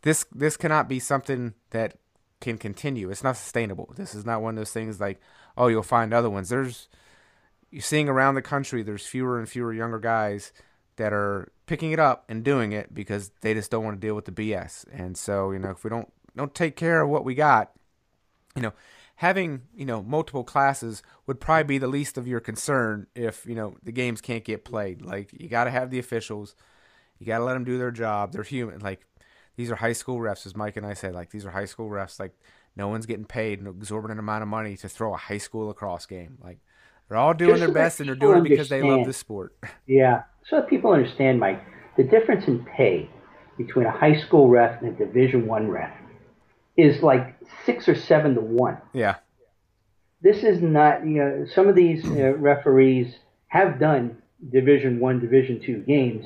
this this cannot be something that can continue. It's not sustainable. This is not one of those things like, oh, you'll find other ones. There's you're seeing around the country there's fewer and fewer younger guys that are picking it up and doing it because they just don't want to deal with the BS. And so, you know, if we don't don't take care of what we got, you know, having you know multiple classes would probably be the least of your concern if you know the games can't get played. Like you got to have the officials, you got to let them do their job. They're human. Like these are high school refs, as Mike and I said. Like these are high school refs. Like no one's getting paid an exorbitant amount of money to throw a high school lacrosse game. Like they're all doing Just their so best and they're doing it because they love the sport. Yeah, so that people understand, Mike, the difference in pay between a high school ref and a Division One ref is like six or seven to one. Yeah. This is not, you know, some of these uh, referees have done Division One, Division Two games.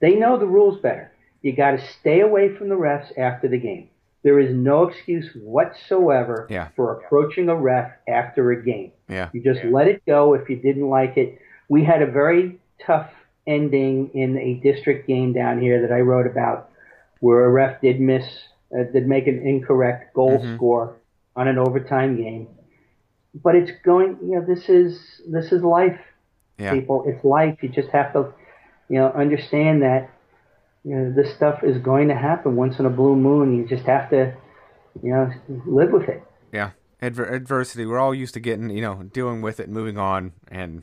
They know the rules better. You got to stay away from the refs after the game. There is no excuse whatsoever Yeah. for approaching a ref after a game. Yeah. You just let it go if you didn't like it. We had a very tough ending in a district game down here that I wrote about, where a ref did miss, uh, did make an incorrect goal Mhm. score on an overtime game. But it's going, you know, this is this is life, Yeah. people. It's life. You just have to, you know, understand that, you know, this stuff is going to happen once in a blue moon. You just have to, you know, live with it. Yeah. Adver- adversity. We're all used to getting, you know, dealing with it, and moving on, and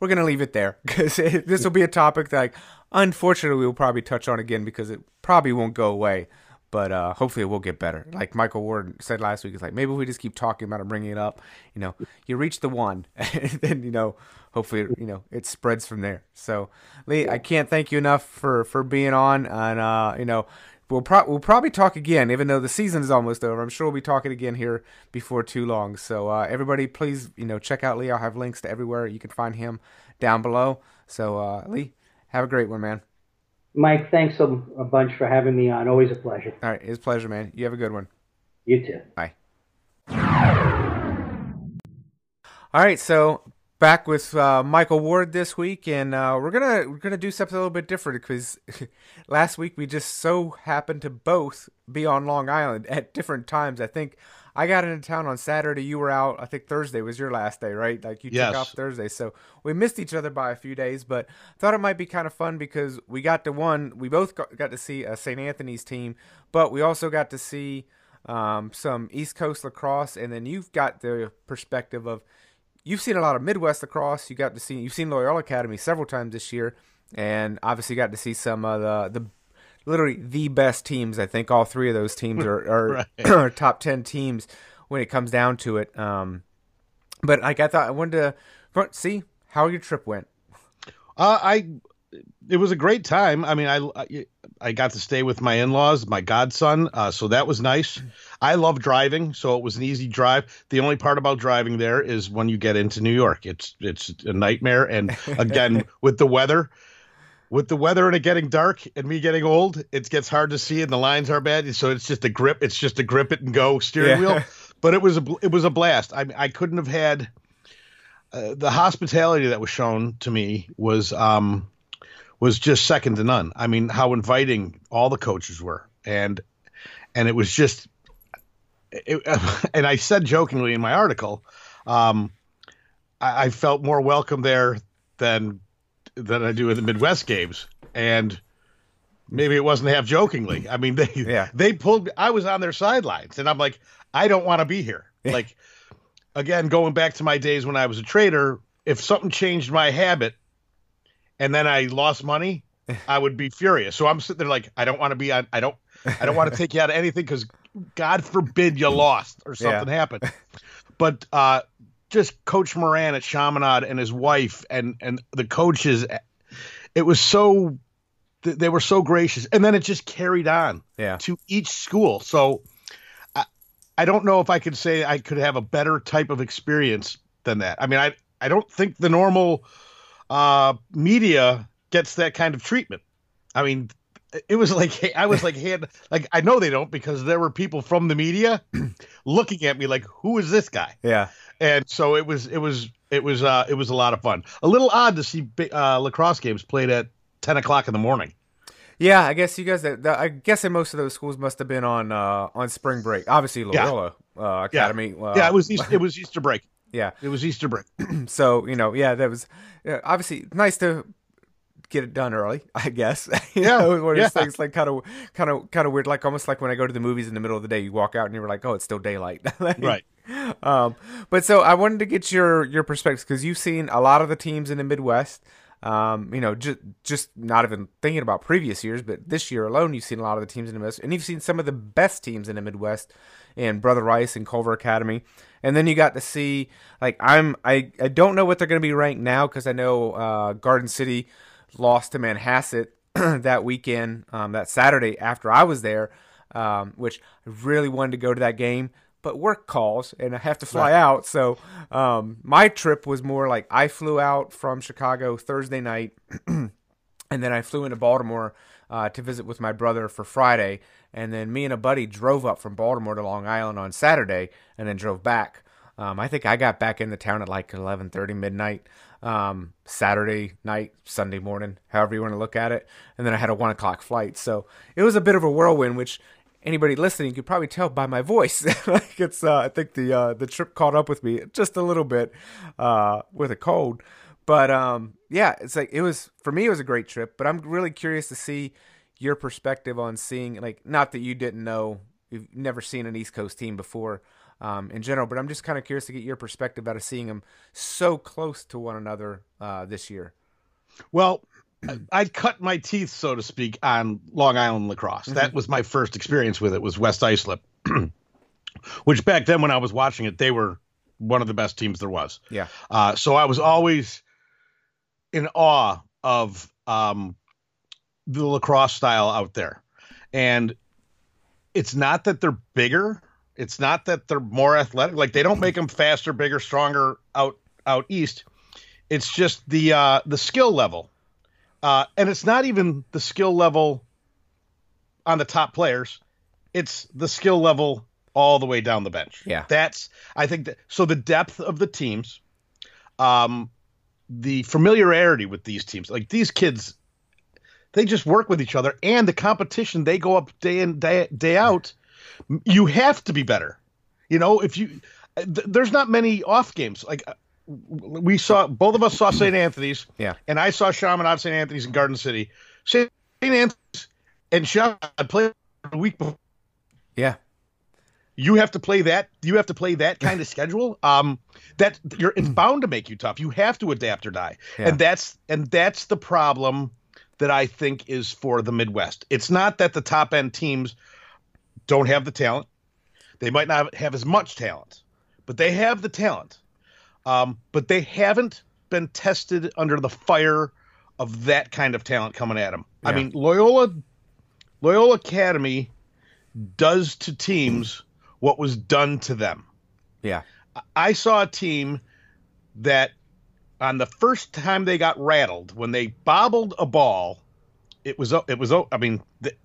we're gonna leave it there because this will be a topic that, like, unfortunately, we'll probably touch on again because it probably won't go away. But uh, hopefully, it will get better. Like Michael Ward said last week, it's like maybe if we just keep talking about it, bringing it up. You know, you reach the one, and then you know, hopefully, you know, it spreads from there. So, Lee, I can't thank you enough for for being on, and uh, you know, we'll pro- we'll probably talk again, even though the season is almost over. I'm sure we'll be talking again here before too long. So, uh, everybody, please, you know, check out Lee. I'll have links to everywhere you can find him down below. So, uh, Lee, have a great one, man. Mike, thanks a, a bunch for having me on. Always a pleasure. All right, it's a pleasure, man. You have a good one. You too. Bye. All right, so back with uh, Michael Ward this week, and uh, we're gonna we're gonna do something a little bit different because last week we just so happened to both be on Long Island at different times. I think I got into town on Saturday. You were out. I think Thursday was your last day, right? Like you Yes. took off Thursday, so we missed each other by a few days. But thought it might be kind of fun because we got to one. We both got, got to see a St. Anthony's team, but we also got to see um, some East Coast lacrosse, and then you've got the perspective of you've seen a lot of Midwest lacrosse. You got to see you've seen Loyola Academy several times this year, and obviously got to see some of the the literally the best teams. I think all three of those teams are are, Right. are top ten teams when it comes down to it. Um, but like I thought, I wanted to see how your trip went. Uh, I it was a great time. I mean, I I, I got to stay with my in-laws, my godson, uh, so that was nice. I love driving, so it was an easy drive. The only part about driving there is when you get into New York, it's it's a nightmare. And again, with the weather, with the weather and it getting dark and me getting old, it gets hard to see and the lines are bad. So it's just a grip. It's just a grip it and go steering Yeah. wheel. But it was a it was a blast. I I couldn't have had uh, the hospitality that was shown to me was um was just second to none. I mean, how inviting all the coaches were, and and it was just, it, and I said jokingly in my article, um, I, I felt more welcome there than than I do in the Midwest games, and maybe it wasn't half jokingly. I mean, they Yeah. they pulled. I was on their sidelines, and I'm like, I don't want to be here. Yeah. Like, again, going back to my days when I was a trader, if something changed my habit and then I lost money, I would be furious. So I'm sitting there like, I don't want to be on. I don't. I don't want to take you out of anything because God forbid you lost or Yeah. something happened. But uh, just Coach Moran at Chaminade and his wife and and the coaches, it was so. They were so gracious, and then it just carried on Yeah, to each school. So I, I don't know if I could say I could have a better type of experience than that. I mean, I I don't think the normal uh, media gets that kind of treatment. I mean, it was like I was like hand like I know they don't because there were people from the media looking at me like, who is this guy? yeah, And so it was it was it was uh, it was a lot of fun. A little odd to see uh, lacrosse games played at ten o'clock in the morning. yeah. I guess you guys. I guess in most of those schools must have been on uh, on spring break. Obviously, Yeah. Loyola uh, Academy. Uh, yeah, it was Easter, it was Easter break. Yeah. It was Easter break. So you know, yeah, that was yeah, obviously nice to get it done early. I guess. you Yeah, know, one of those yeah. things like kind of, kind of, kind of weird. Like almost like when I go to the movies in the middle of the day, you walk out and you're like, oh, it's still daylight. Like, Right. Um, but so I wanted to get your your perspectives because you've seen a lot of the teams in the Midwest. Um, you know, just just not even thinking about previous years, but this year alone, you've seen a lot of the teams in the Midwest, and you've seen some of the best teams in the Midwest, in Brother Rice and Culver Academy, and then you got to see like I'm I I don't know what they're going to be ranked now because I know uh, Garden City lost to Manhasset that weekend, um, that Saturday after I was there, um, which I really wanted to go to that game, but work calls and I have to fly out. So um, my trip was more like I flew out from Chicago Thursday night, and then I flew into Baltimore uh, to visit with my brother for Friday, and then me and a buddy drove up from Baltimore to Long Island on Saturday, and then drove back. Um, I think I got back in the town at like eleven thirty midnight um, Saturday night, Sunday morning, however you want to look at it, and then I had a one o'clock flight. So it was a bit of a whirlwind, which anybody listening could probably tell by my voice. like it's, uh, I think the uh, the trip caught up with me just a little bit uh, with a cold, but um, yeah, it's like it was for me. It was a great trip, but I'm really curious to see your perspective on seeing like not that you didn't know you've never seen an East Coast team before. Um, in general, but I'm just kind of curious to get your perspective out of seeing them so close to one another uh, this year. Well, I cut my teeth, so to speak, on Long Island lacrosse. Mm-hmm. That was my first experience with it. Was West Islip, which back then when I was watching it, they were one of the best teams there was. Yeah. Uh, so I was always in awe of um, the lacrosse style out there, and it's not that they're bigger. It's not that they're more athletic. Like they don't make them faster, bigger, stronger out out east. It's just the uh, the skill level uh, and it's not even the skill level on the top players; it's the skill level all the way down the bench. Yeah, that's I think that. So the depth of the teams, um, the familiarity with these teams, like these kids, they just work with each other, and the competition they go up day in day day out. You have to be better. You know, if you th- there's not many off games. Like we saw both of us saw St. Anthony's. Yeah. And I saw Chaminade St. Anthony's in Garden City. St. Anthony's and Chaminade played a week before. Yeah. You have to play that. You have to play that kind of schedule. Um, that you're it's bound to make you tough. You have to adapt or die, yeah. and that's and that's the problem that I think is for the Midwest. It's not that the top end teams don't have the talent. They might not have as much talent, but they have the talent um, but they haven't been tested under the fire of that kind of talent coming at them. Yeah. I mean, Loyola Loyola Academy does to teams what was done to them. Yeah. I saw a team that on the first time they got rattled when they bobbled a ball, it was it was I mean th-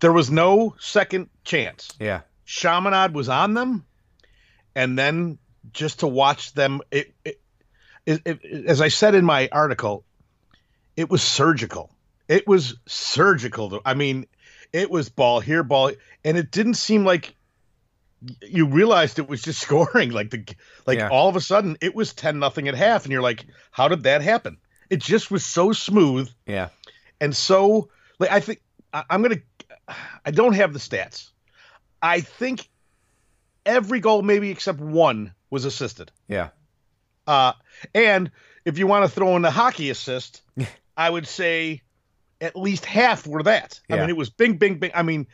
there was no second chance. Yeah. Chaminade was on them and then just to watch them. It, it, it, as I said in my article, it was surgical. It was surgical. I mean, it was ball here, ball, and it didn't seem like you realized it was just scoring. Like the like yeah. all of a sudden it was ten nothing at half, and you're like, how did that happen? It just was so smooth. Yeah, and so like I think I, I'm gonna. I don't have the stats. I think every goal, maybe except one, was assisted. Yeah. Uh, and if you want to throw in the hockey assist, I would say at least half were that. Yeah. I mean, it was bing, bing, bing. I mean,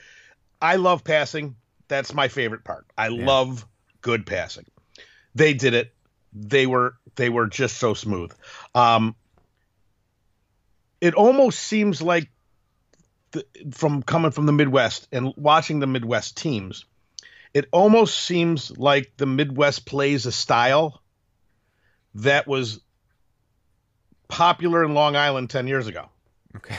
I love passing. That's my favorite part. I yeah. love good passing. They did it. They were they were just so smooth. Um, it almost seems like the, from coming from the Midwest and watching the Midwest teams it almost seems like the Midwest plays a style that was popular in Long Island 10 years ago. Okay.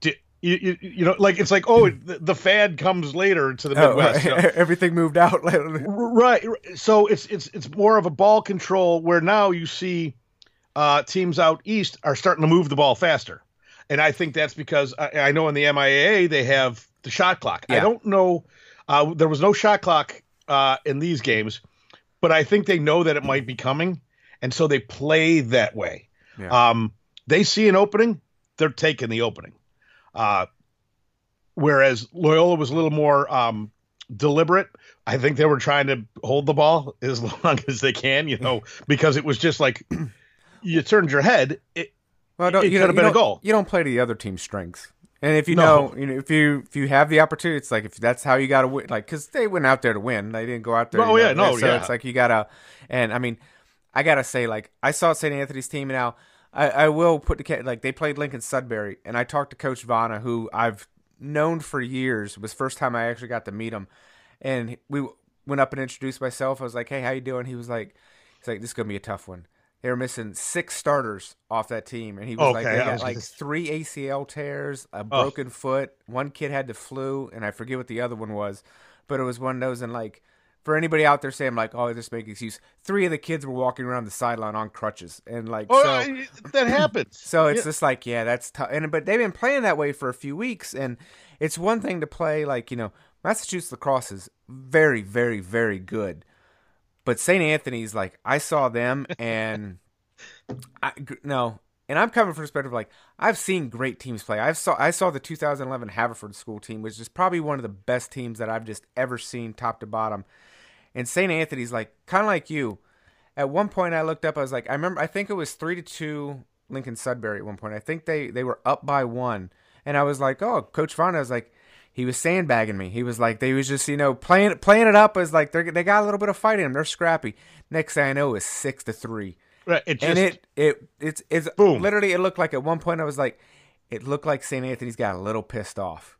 Do, you, you, you know, like it's like, oh, the, the fad comes later to the Midwest. Oh, right. you know? Everything moved out later. Right. So it's it's it's more of a ball control where now you see uh, teams out east are starting to move the ball faster. And I think that's because I, I know in the MIAA they have the shot clock. Yeah. I don't know uh, there was no shot clock uh, in these games, but I think they know that it might be coming, and so they play that way. Yeah. Um, they see an opening, they're taking the opening. Uh, whereas Loyola was a little more um, deliberate. I think they were trying to hold the ball as long as they can, you know, because it was just like you turned your head. It, well, it you could have been a goal. You don't play to the other team's strengths. And if you no. know, you know, if you if you have the opportunity, it's like if that's how you got to win, like because they went out there to win, they didn't go out there. Oh yeah, no, so yeah. it's like you gotta, and I mean, I gotta say, like I saw St. Anthony's team now. I, I will put the like they played Lincoln Sudbury, and I talked to Coach Vana, who I've known for years. It was first time I actually got to meet him, and we went up and introduced myself. I was like, "Hey, how you doing?" He was like, "He's like, this is gonna be a tough one." They were missing six starters off that team, and he was like, they got like gonna- three ACL tears, a broken foot. One kid had the flu, and I forget what the other one was, but it was one of those. And like, for anybody out there saying like, "Oh, I just make excuse," three of the kids were walking around the sideline on crutches, and like, Oh, so. That happens. So it's Yeah. just like, yeah, that's tough. And but they've been playing that way for a few weeks, and it's one thing to play like you know Massachusetts lacrosse is very, very, very good, but St. Anthony's like I saw them and I no, and I'm coming from a perspective like I've seen great teams play. I saw I saw the 2011 Haverford School team, which is probably one of the best teams that I've just ever seen top to bottom. And St. Anthony's like kind of like you. At one point, I looked up. I was like, I remember. I think it was three to two Lincoln Sudbury. At one point, I think they they were up by one, and I was like, oh, Coach Fonda was like, he was sandbagging me. He was like, they was just you know playing playing it up as like they they got a little bit of fight in them. They're scrappy. Next thing I know, is six to three, Right, it just, and it it it's it's Boom. literally it looked like at one point I was like, it looked like St. Anthony's got a little pissed off.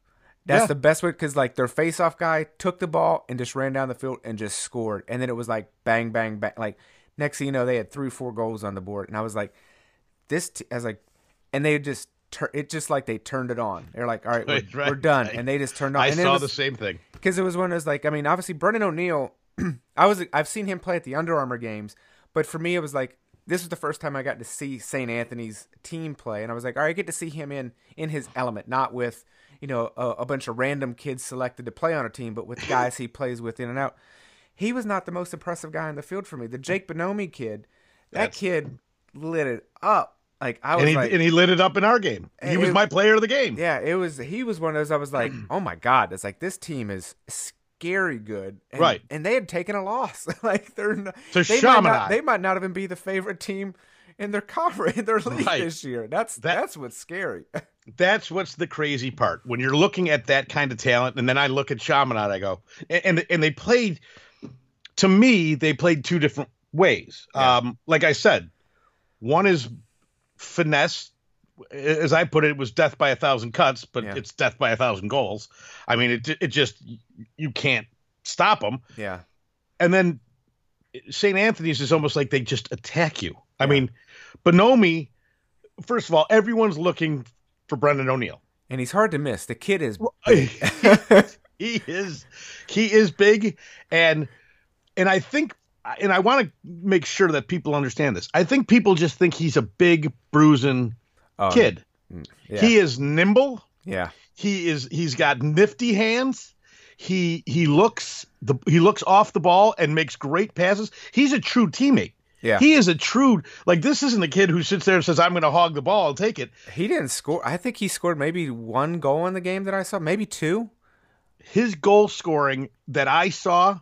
That's Yeah. the best way because like their face-off guy took the ball and just ran down the field and just scored, and then it was like bang, bang, bang. Like next thing you know, they had three, four goals on the board, and I was like, this. T-, I was like, and they just tur- it just like they turned it on. They're like, all right, we're, Right, we're done, and they just turned on. I and saw was, the same thing. because it was one of those like I mean obviously Brennan O'Neill I was I've seen him play at the Under Armour games but for me it was like this was the first time I got to see St. Anthony's team play and I was like all right I get to see him in in his element not with you know a, a bunch of random kids selected to play on a team but with guys he plays with in and out he was not the most impressive guy in the field for me the Jake Bonomi kid that That's- kid lit it up like I was And he, like and he lit it up in our game. He was it- my player of the game. yeah, it was. He was one of those. I was like, oh my god, it's like this team is scary good, and, Right. And they had taken a loss. like they're not, To they might not, they might not even be the favorite team in their conference in their league Right. this year. That's That- that's what's scary. That's what's the crazy part. When you're looking at that kind of talent, and then I look at Chaminade, I go, and and, and they played. To me, they played two different ways. Yeah. Um, like I said, one is finesse. As I put it, it was death by a thousand cuts, but Yeah. it's death by a thousand goals. I mean, it it just you can't stop them. yeah, and then St. Anthony's is almost like they just attack you. I mean, Bonomi, first of all, everyone's looking for Brennan O'Neill. and he's hard to miss. The kid is. he is he is big and and I think and I want to make sure that people understand this. I think people just think he's a big bruising Oh, kid. Mm, yeah, He is nimble. yeah, He is he's got nifty hands. He he looks the he looks off the ball and makes great passes. He's a true teammate. yeah. He is a true like this isn't a kid who sits there and says I'm going to hog the ball and take it. He didn't score. I think he scored maybe one goal in the game that I saw, maybe two. His goal scoring that I saw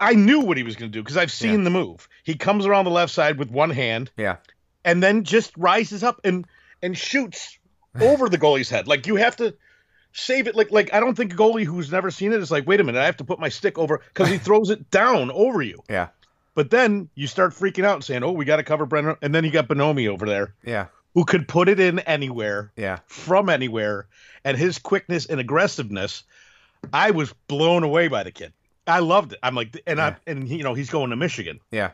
I knew what he was going to do because I've seen Yeah. the move. He comes around the left side with one hand Yeah, and then just rises up and and shoots over the goalie's head. Like you have to save it like like I don't think a goalie who's never seen it is like wait a minute I have to put my stick over because he throws it down over you. yeah, But then you start freaking out and saying, "Oh, we got to cover Brennan," and then you got Bonomi over there yeah, who could put it in anywhere yeah. from anywhere, and his quickness and aggressiveness, I was blown away by the kid. I loved it. I'm like, and I and you know he's going to Michigan. Yeah.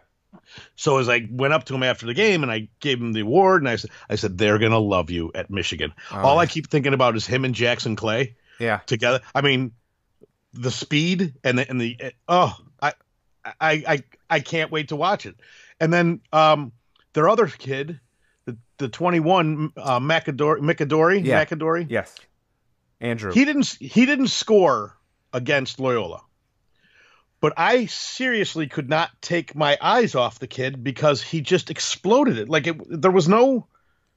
So as I went up to him after the game and I gave him the award and I said, I said they're gonna love you at Michigan. Oh, All I keep thinking about is him and Jackson Clay Yeah. together. I mean, the speed and the and the oh, I I I I can't wait to watch it. And then um their other kid, the the 21 uh, McAdorey McAdorey Yeah. McAdorey, Yes. Andrew. he didn't he didn't score against Loyola. But I seriously could not take my eyes off the kid because he just exploded it. Like it there was no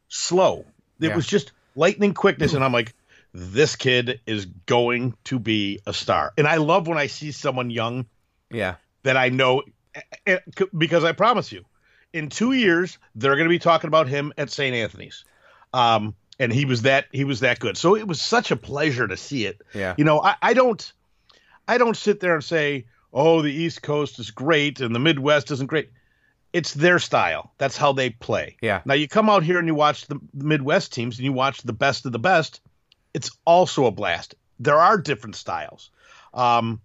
slow. It Yeah. was just lightning quickness and I'm like this kid is going to be a star. And I love when I see someone young yeah. that I know eh, eh, because I promise you, in two years they're going to be talking about him at St. Anthony's, um, and he was that he was that good. So it was such a pleasure to see it. Yeah. You know, I, I don't, I don't sit there and say, oh, the East Coast is great and the Midwest isn't great. It's their style. That's how they play. Yeah. Now you come out here and you watch the Midwest teams and you watch the best of the best. It's also a blast. There are different styles. Um,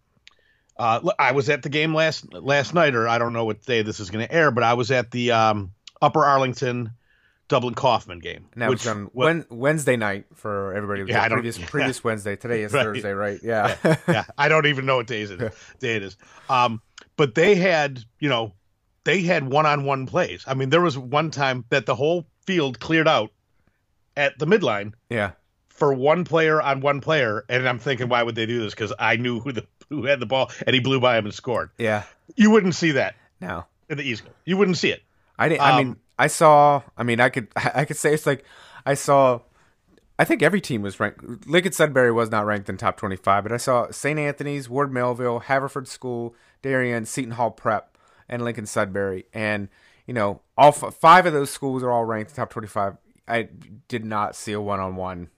Uh, I was at the game last last night, or I don't know what day this is going to air, but I was at the um, Upper Arlington Dublin Coffman game. That was on Wednesday night for everybody. Yeah, I don't- previous previous Wednesday. Today is Right. Thursday, right? Yeah. yeah, I don't even know what days it is, day it is. Um, but they had, you know, they had one-on-one plays. I mean, there was one time that the whole field cleared out at the midline yeah. for one player on one player, and I'm thinking, why would they do this? Because I knew who the who had the ball, and he blew by him and scored. Yeah. You wouldn't see that No. in the East You wouldn't see it. I didn't. I mean, Um, I saw. I mean, I could. I could say it's like I saw. I think every team was ranked. Lincoln Sudbury was not ranked in top twenty-five, but I saw St. Anthony's, Ward Melville, Haverford School, Darien, Seton Hall Prep, and Lincoln Sudbury, and you know, all f- five of those schools are all ranked in top twenty-five. I did not see a one-on-one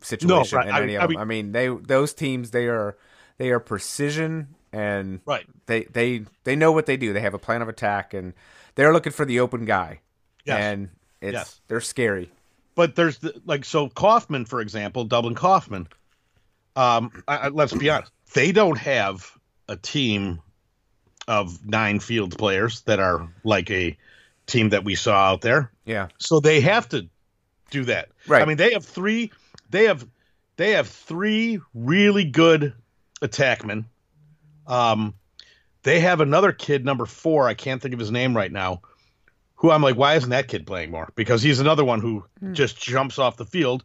situation right. in I- any I of them. mean- I mean, they those teams they are they are precision and Right. they they they know what they do. They have a plan of attack, and they're looking for the open guy. Yes. And it's Yes. they're scary. But there's the, like so Coffman, for example, Dublin Coffman. Um, I, I- let's be honest, they don't have a team of nine field players that are like a team that we saw out there. Yeah. So they have to do that. Right. I mean, they have three. They have they have three really good attackmen. Um, they have another kid, number four. I can't think of his name right now. Who I'm like, why isn't that kid playing more? Because he's another one who just jumps off the field.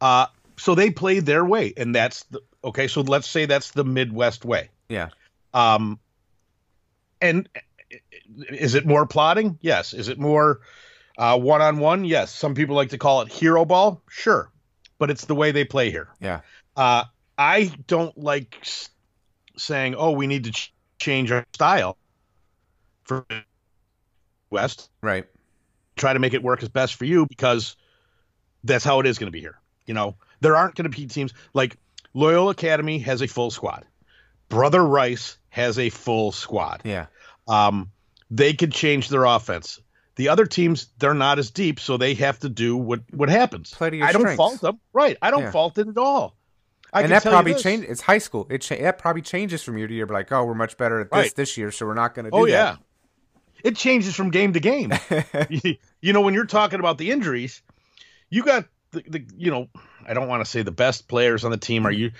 Uh, so they played their way, and that's the okay. So let's say that's the Midwest way. Yeah. Um, and is it more plotting? Yes. Is it more one on one? Yes. Some people like to call it hero ball. Sure, but it's the way they play here. Yeah. Uh, I don't like saying, "Oh, we need to ch- change our style for West." Right. Try to make it work as best for you because that's how it is going to be here. You know, there aren't going to be teams like Loyola Academy has a full squad. Brother Rice has a full squad. Yeah. Um, they could change their offense. The other teams, they're not as deep, so they have to do what what happens. Play to your I don't fault them. Right. I don't Yeah. fault it at all. I and that probably this. changes. It's high school. It cha- that probably changes from year to year. But like, oh, we're much better at this Right. this year, so we're not going to do Oh that. yeah, it changes from game to game. you, know, when you're talking about the injuries, you got the, the you know, I don't want to say the best players on the team are you.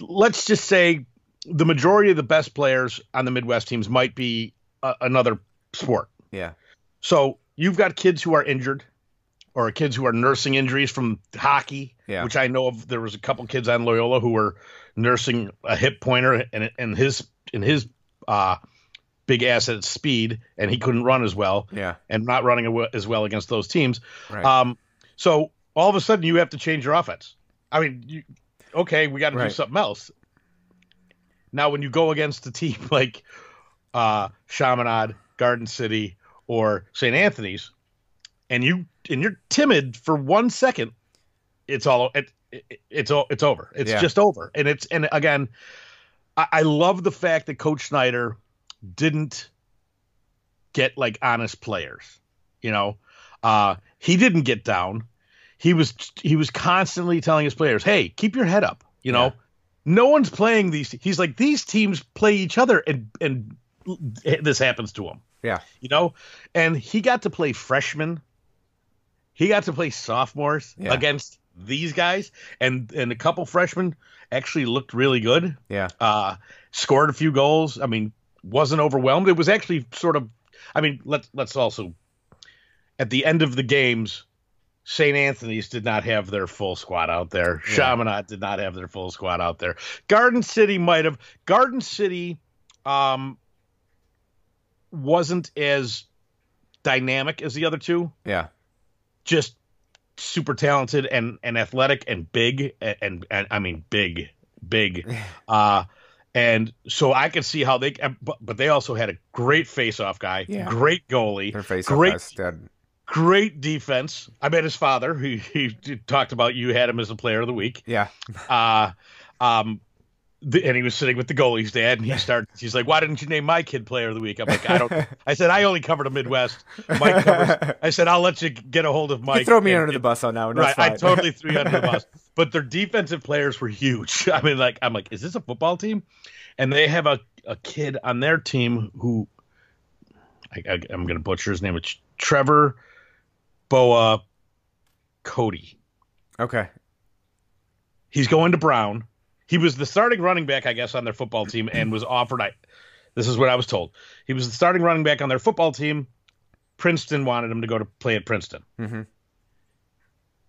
Let's just say the majority of the best players on the Midwest teams might be a, another sport. Yeah. So you've got kids who are injured, or kids who are nursing injuries from hockey. Yeah. Which I know of. There was a couple kids on Loyola who were nursing a hip pointer, and and his and his uh, big asset speed, and he couldn't run as well, Yeah. and not running as well against those teams. Right. Um, so all of a sudden you have to change your offense. I mean, you, okay, we got to do something else. Now, when you go against a team like uh, Chaminade, Garden City, or St. Anthony's, and you and you're timid for one second, it's all it, it, it's all it's over. It's Yeah. just over. And it's and again, I, I love the fact that Coach Snyder didn't get like honest players. You know, uh, he didn't get down. He was he was constantly telling his players, "Hey, keep your head up." You know, Yeah. no one's playing these. He's like these teams play each other, and and this happens to him. Yeah. You know, and he got to play freshmen. He got to play sophomores Yeah. against these guys, and and a couple freshmen actually looked really good. Yeah. Uh, scored a few goals. I mean, wasn't overwhelmed. It was actually sort of. I mean, let's let's also at the end of the games, St. Anthony's did not have their full squad out there. Yeah. Chaminade did not have their full squad out there. Garden City might have. Garden City um, wasn't as dynamic as the other two. Yeah. Just super talented and, and athletic and big and, and, and I mean big, big. Uh, and so I could see how they, but, but they also had a great face-off guy, Yeah. great goalie, Their face great dead. great defense. I met his father. He, he talked about you had him as a player of the week. Yeah. Uh, um, the, and he was sitting with the goalie's dad, and he started. He's like, "Why didn't you name my kid player of the week?" I'm like, "I don't." I said, "I only covered the Midwest." Mike covers. I said, "I'll let you get a hold of Mike." You throw me and- under the bus on that one. Right, I totally threw you under the bus. But their defensive players were huge. I mean, like, I'm like, is this a football team? And they have a, a kid on their team who I, I, I'm going to butcher his name. It's Trevor Boa Cody. okay. He's going to Brown. He was the starting running back, I guess, on their football team and was offered. I, this is what I was told. He was the starting running back on their football team. Princeton wanted him to go to play at Princeton. Mhm.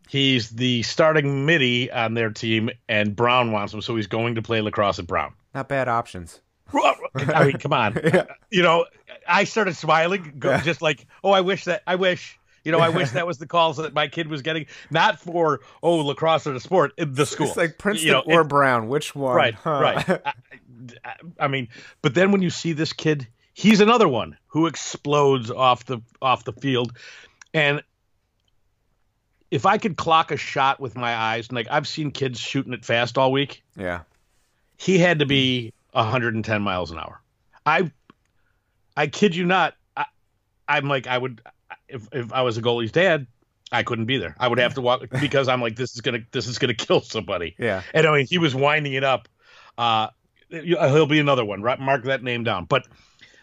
He's the starting midi on their team, and Brown wants him, so he's going to play lacrosse at Brown. Not bad options. I mean, come on. You know, I started smiling, go, Yeah. just like, oh, I wish that, I wish, you know, I wish that was the calls that my kid was getting, not for, oh, lacrosse or the sport, the school. It's like Princeton You know, or it- Brown. Which one? right, Huh. right. I, I, I mean, but then when you see this kid, he's another one who explodes off the off the field, and if I could clock a shot with my eyes, and like I've seen kids shooting it fast all week, yeah. he had to be 110 miles an hour. I, I kid you not. I, I'm like I would if if I was a goalie's dad, I couldn't be there. I would have to walk because I'm like this is gonna this is gonna kill somebody. Yeah. And I mean, he was winding it up. Uh, he'll be another one. Right? Mark that name down. But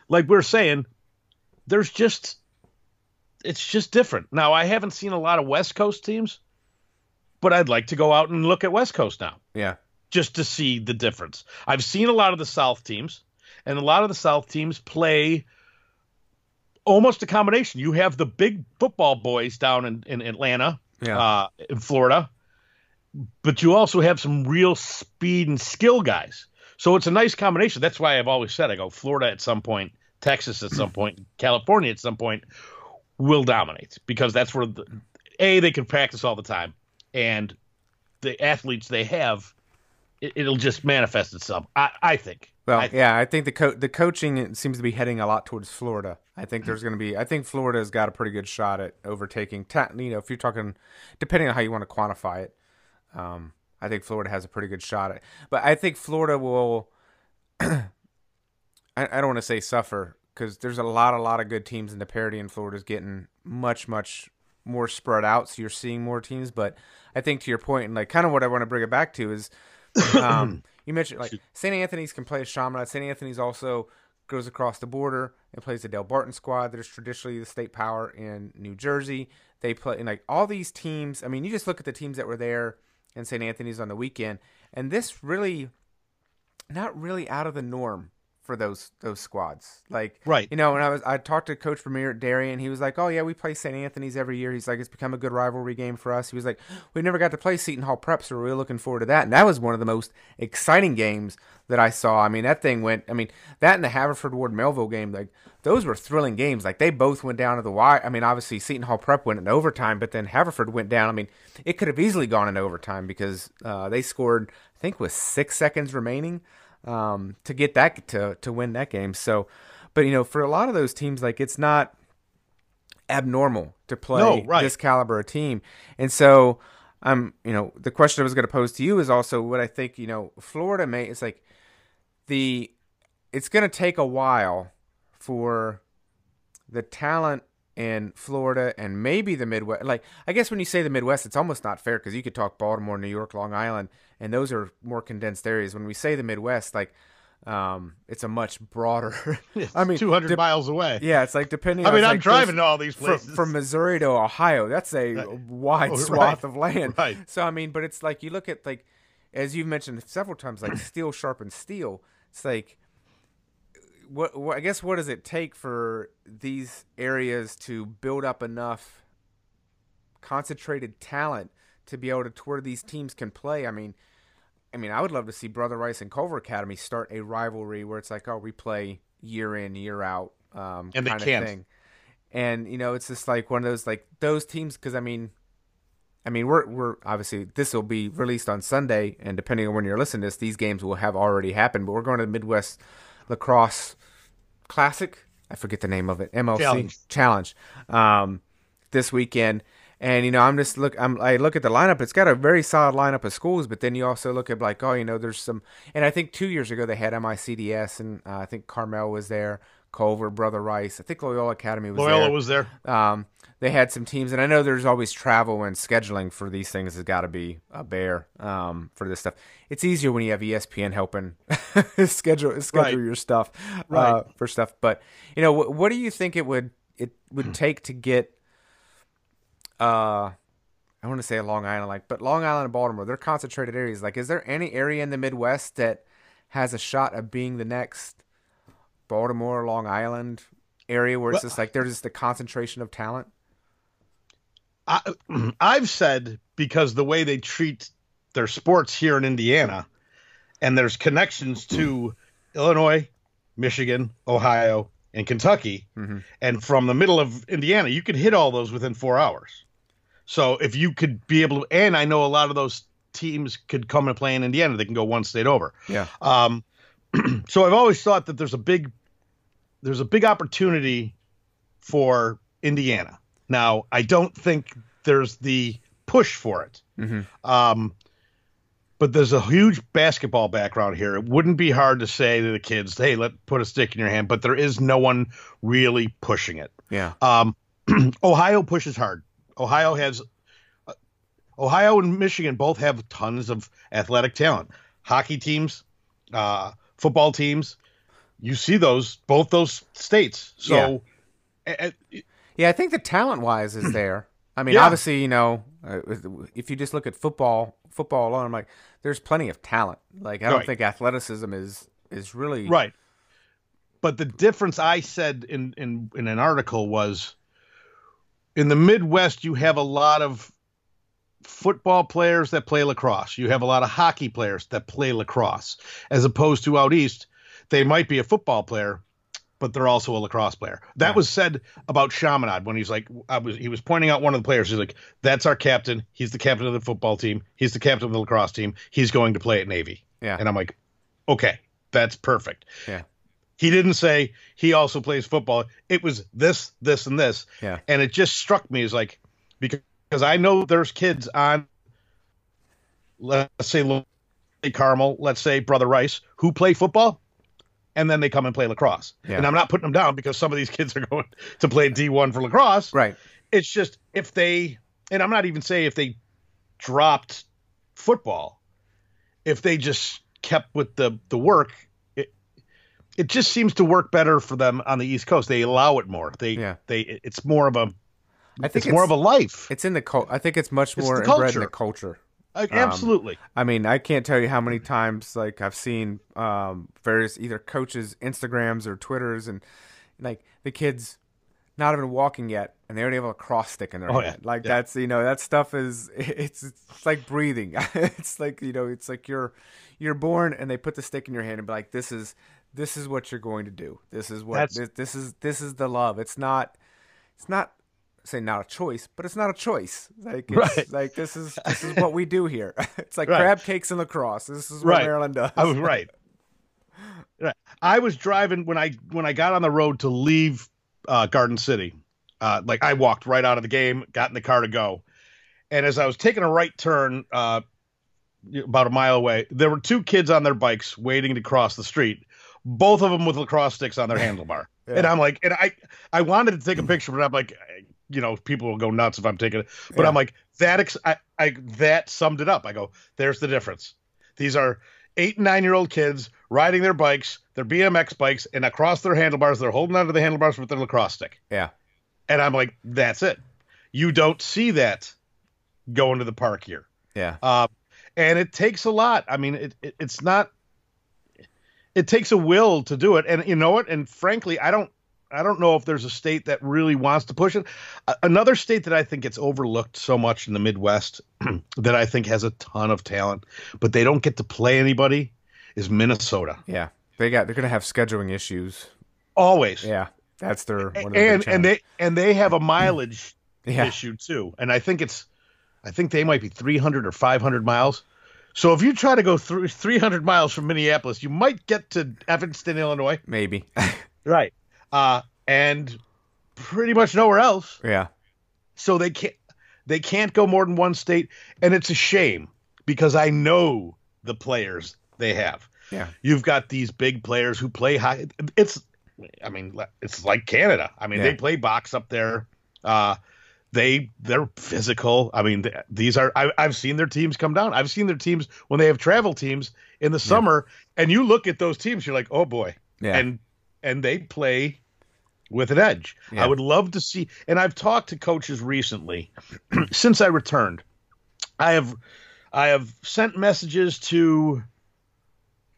like we're saying, there's just it's just different. Now, I haven't seen a lot of West Coast teams, but I'd like to go out and look at West Coast now Yeah. just to see the difference. I've seen a lot of the South teams, and a lot of the South teams play almost a combination. You have the big football boys down in, in Atlanta, Yeah. uh, in Florida, but you also have some real speed and skill guys. So it's a nice combination. That's why I've always said I go Florida at some point, Texas at some point, California at some point will dominate because that's where the, a they can practice all the time and the athletes they have it, it'll just manifest itself. I, I think. Well, I, yeah, I think the co- the coaching seems to be heading a lot towards Florida. I think there's going to be. I think Florida's got a pretty good shot at overtaking. Ta- you know, if you're talking, depending on how you want to quantify it, um, I think Florida has a pretty good shot at. But I think Florida will. I, I don't want to say suffer because there's a lot, a lot of good teams, in the parity and Florida is getting much, much more spread out. So you're seeing more teams. But I think to your point, and like kind of what I want to bring it back to is, um, you mentioned like St. Anthony's can play a Chaminade. St. Anthony's also goes across the border and plays the Delbarton squad that is traditionally the state power in New Jersey. They play and like all these teams. I mean, you just look at the teams that were there in St. Anthony's on the weekend, and this really, not really out of the norm for those those squads. Like Right. you know, when I was I talked to Coach Brameier at Darien, he was like, "Oh yeah, we play St. Anthony's every year." He's like, "It's become a good rivalry game for us." He was like, "We never got to play Seton Hall Prep, so we're really looking forward to that." And that was one of the most exciting games that I saw. I mean, that thing went. I mean, that and the Haverford Ward Melville game, like those were thrilling games. Like they both went down to the wire. I mean, obviously Seton Hall Prep went in overtime, but then Haverford went down. I mean, it could have easily gone in overtime because uh, they scored, I think, with six seconds remaining um, to get that to to win that game. So, but you know, for a lot of those teams, like it's not abnormal to play No, right. this caliber of team, and so I'm, um, you know, the question I was going to pose to you is also what I think. You know, Florida may it's like the it's going to take a while for the talent in Florida and maybe the Midwest. Like, I guess when you say the Midwest, it's almost not fair because you could talk Baltimore, New York, Long Island, and those are more condensed areas. When we say the Midwest, like, um, it's a much broader. I mean, 200 de- miles away. Yeah, it's like depending. I mean, I'm like driving to all these from, places. from Missouri to Ohio. That's a wide Oh, swath right. of land. Right. So I mean, but it's like you look at like, as you've mentioned several times, like steel sharpens steel. It's like, what, what I guess what does it take for these areas to build up enough concentrated talent to be able to where these teams can play? I mean, I mean, I would love to see Brother Rice and Culver Academy start a rivalry where it's like, oh, we play year in, year out, um, And they kind of can't. thing. And you know, it's just like one of those like those teams because I mean, I mean, we're we're obviously this will be released on Sunday, and depending on when you're listening to this, these games will have already happened. But we're going to the Midwest Lacrosse Classic. I forget the name of it. MLC Challenge. Challenge. Um, this weekend, And you know, I'm just look. I'm I look at the lineup. It's got a very solid lineup of schools, but then you also look at like, oh, you know, there's some. And I think two years ago they had MICDS, and uh, I think Carmel was there, Culver, Brother Rice. I think Loyola Academy was there. Loyola there. was there. Um, they had some teams, and I know there's always travel and scheduling for these things has got to be a bear um, for this stuff. It's easier when you have ESPN helping schedule schedule Right. your stuff uh, Right. for stuff. But you know, what, what do you think it would it would take to get? Uh, I want to say Long Island, like, but Long Island and Baltimore, they're concentrated areas. Like, is there any area in the Midwest that has a shot of being the next Baltimore, Long Island area where it's Well- just like there's just a concentration of talent? I, I've said because the way they treat their sports here in Indiana, and there's connections to Illinois, Michigan, Ohio, and Kentucky, Mhm. and from the middle of Indiana, you could hit all those within four hours. So if you could be able to, and I know a lot of those teams could come and play in Indiana, they can go one state over. Yeah. Um, so I've always thought that there's a big there's a big opportunity for Indiana. Now I don't think there's the push for it. hmm Um, but there's a huge basketball background here. It wouldn't be hard to say to the kids, "Hey, let put a stick in your hand." But there is no one really pushing it. Yeah. Um, Ohio pushes hard. Ohio has uh, Ohio and Michigan both have tons of athletic talent. Hockey teams, uh, football teams. You see those both those states. So a- Yeah, I think the talent wise is there. I mean, Yeah. obviously, you know, uh, if you just look at football, football alone, I'm like, there's plenty of talent. Like, I don't Right. think athleticism is is really Right. But the difference I said in, in, in an article was in the Midwest, you have a lot of football players that play lacrosse. You have a lot of hockey players that play lacrosse, as opposed to out east, they might be a football player, but they're also a lacrosse player. That Yeah. was said about Chaminade when he's like, I was he was pointing out one of the players. He's like, "That's our captain. He's the captain of the football team. He's the captain of the lacrosse team. He's going to play at Navy." Yeah. And I'm like, "Okay, that's perfect." Yeah. He didn't say he also plays football. It was this, this, and this. Yeah. And it just struck me as like because because I know there's kids on let's say Lo- Carmel, let's say Brother Rice, who play football and then they come and play lacrosse. Yeah. And I'm not putting them down because some of these kids are going to play D1 for lacrosse. right. It's just if they and I'm not even saying if they dropped football, if they just kept with the the work, it it just seems to work better for them on the East Coast. They allow it more. They Yeah. they it's more of a I think it's, more of a life. It's in the cult. I think it's much It's more inbred in the culture. culture. Like, um, absolutely. I mean, I can't tell you how many times like I've seen um, various either coaches' Instagrams or Twitters, and like the kids not even walking yet, and they already have a cross stick in their Oh, hand. yeah. Like Yeah. that's you know that stuff is it's it's like breathing. it's like you know it's like you're you're born and they put the stick in your hand and be like this is this is what you're going to do. This is what this, this is this is the love. It's not it's not say not a choice, but it's not a choice. Like it's Right. like this is this is what we do here. it's like Right. crab cakes and lacrosse. This is what Right. Maryland does. I was right. Right. I was driving when I when I got on the road to leave uh, Garden City. Uh, like I walked right out of the game, got in the car to go, and as I was taking a right turn, uh, about a mile away, there were two kids on their bikes waiting to cross the street. Both of them with lacrosse sticks on their handlebar, and I'm like, and I I wanted to take a picture, but I'm like, you know, people will go nuts if I'm taking it. But Yeah. I'm like, that ex- I, I that summed it up. I go, there's the difference. These are eight and nine year old kids riding their bikes, their BMX bikes, and across their handlebars, they're holding onto the handlebars with their lacrosse stick. Yeah. And I'm like, that's it. You don't see that going to the park here. Yeah. Uh, and it takes a lot. I mean, it, it it's not. It takes a will to do it, and you know what? And frankly, I don't. I don't know if there's a state that really wants to push it. Another state that I think gets overlooked so much in the Midwest that I think has a ton of talent, but they don't get to play anybody is Minnesota. Yeah. They got they're gonna have scheduling issues. Always. Yeah. That's their one of their and and they and they have a mileage Yeah. issue too. And I think it's I think they might be 300 or 500 miles. So if you try to go through 300 miles from Minneapolis, you might get to Evanston, Illinois. maybe. Right. Uh and pretty much nowhere else. yeah. So they can't They can't go more than one state, and it's a shame because I know the players they have. Yeah. You've got these big players who play high. It's, I mean, it's like Canada. I mean, Yeah. they play box up there. Uh, they they're physical. I mean, th- these are I, I've seen their teams come down. I've seen their teams when they have travel teams in the summer, and you look at those teams, you're like, oh boy, Yeah. and and they play with an edge. Yeah. I would love to see, and I've talked to coaches recently since I returned. I have I have sent messages to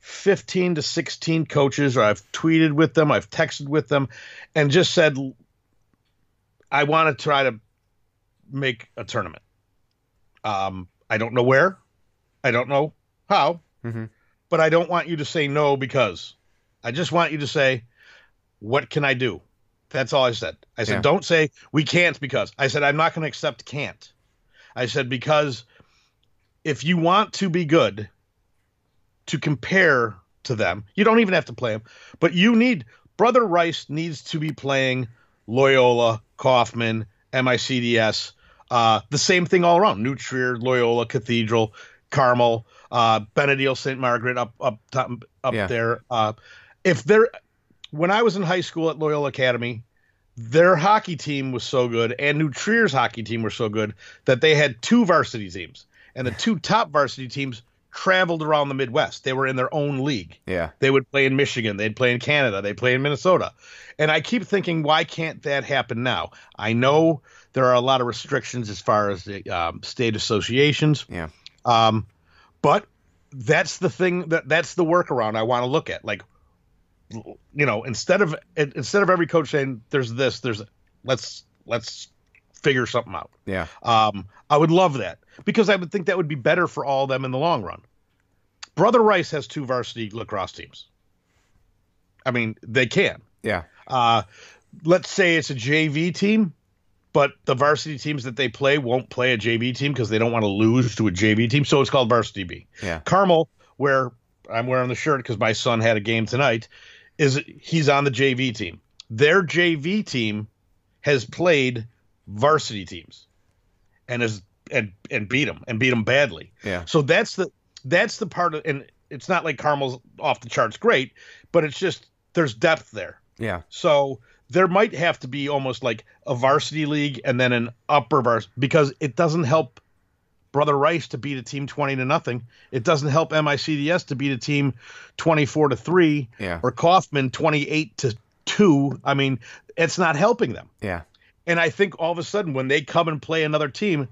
15 to 16 coaches, or I've tweeted with them, I've texted with them, and just said, I want to try to make a tournament. Um, I don't know where, I don't know how, Mhm. but I don't want you to say no because I just want you to say, what can I do? That's all I said. I said, Yeah. don't say we can't because I said, I'm not going to accept can't. I said, because if you want to be good to compare to them, you don't even have to play them, but you need, Brother Rice needs to be playing Loyola, Coffman, MICDS, uh, the same thing all around New Trier, Loyola, Cathedral, Carmel, uh, Benedil, St. Margaret up, up, top, up Yeah. there. Uh, if they're, when I was in high school at Loyola Academy, their hockey team was so good and New Trier's hockey team were so good that they had two varsity teams and the two top varsity teams traveled around the Midwest. They were in their own league. Yeah. They would play in Michigan, they'd play in Canada, they'd play in Minnesota. And I keep thinking, why can't that happen now? I know there are a lot of restrictions as far as the um, state associations, Yeah. um, but that's the thing that that's the workaround I want to look at. Like, you know, instead of instead of every coach saying there's this, there's let's let's figure something out. Yeah. Um, I would love that because I would think that would be better for all of them in the long run. Brother Rice has two varsity lacrosse teams. I mean, they can. Yeah. Uh, let's say it's a JV team, but the varsity teams that they play won't play a JV team because they don't want to lose to a JV team. So it's called varsity B. Yeah. Carmel, where I'm wearing the shirt because my son had a game tonight, is he's on the JV team. Their JV team has played varsity teams and has and and beat them and beat them badly. Yeah. So that's the that's the part of and it's not like Carmel's off the charts great, but it's just there's depth there. Yeah. So there might have to be almost like a varsity league and then an upper varsity because it doesn't help Brother Rice to beat a team 20 to nothing. It doesn't help MICDS to beat a team 24 to 3 Yeah. or Coffman 28 to 2. I mean, it's not helping them. Yeah. And I think all of a sudden when they come and play another team,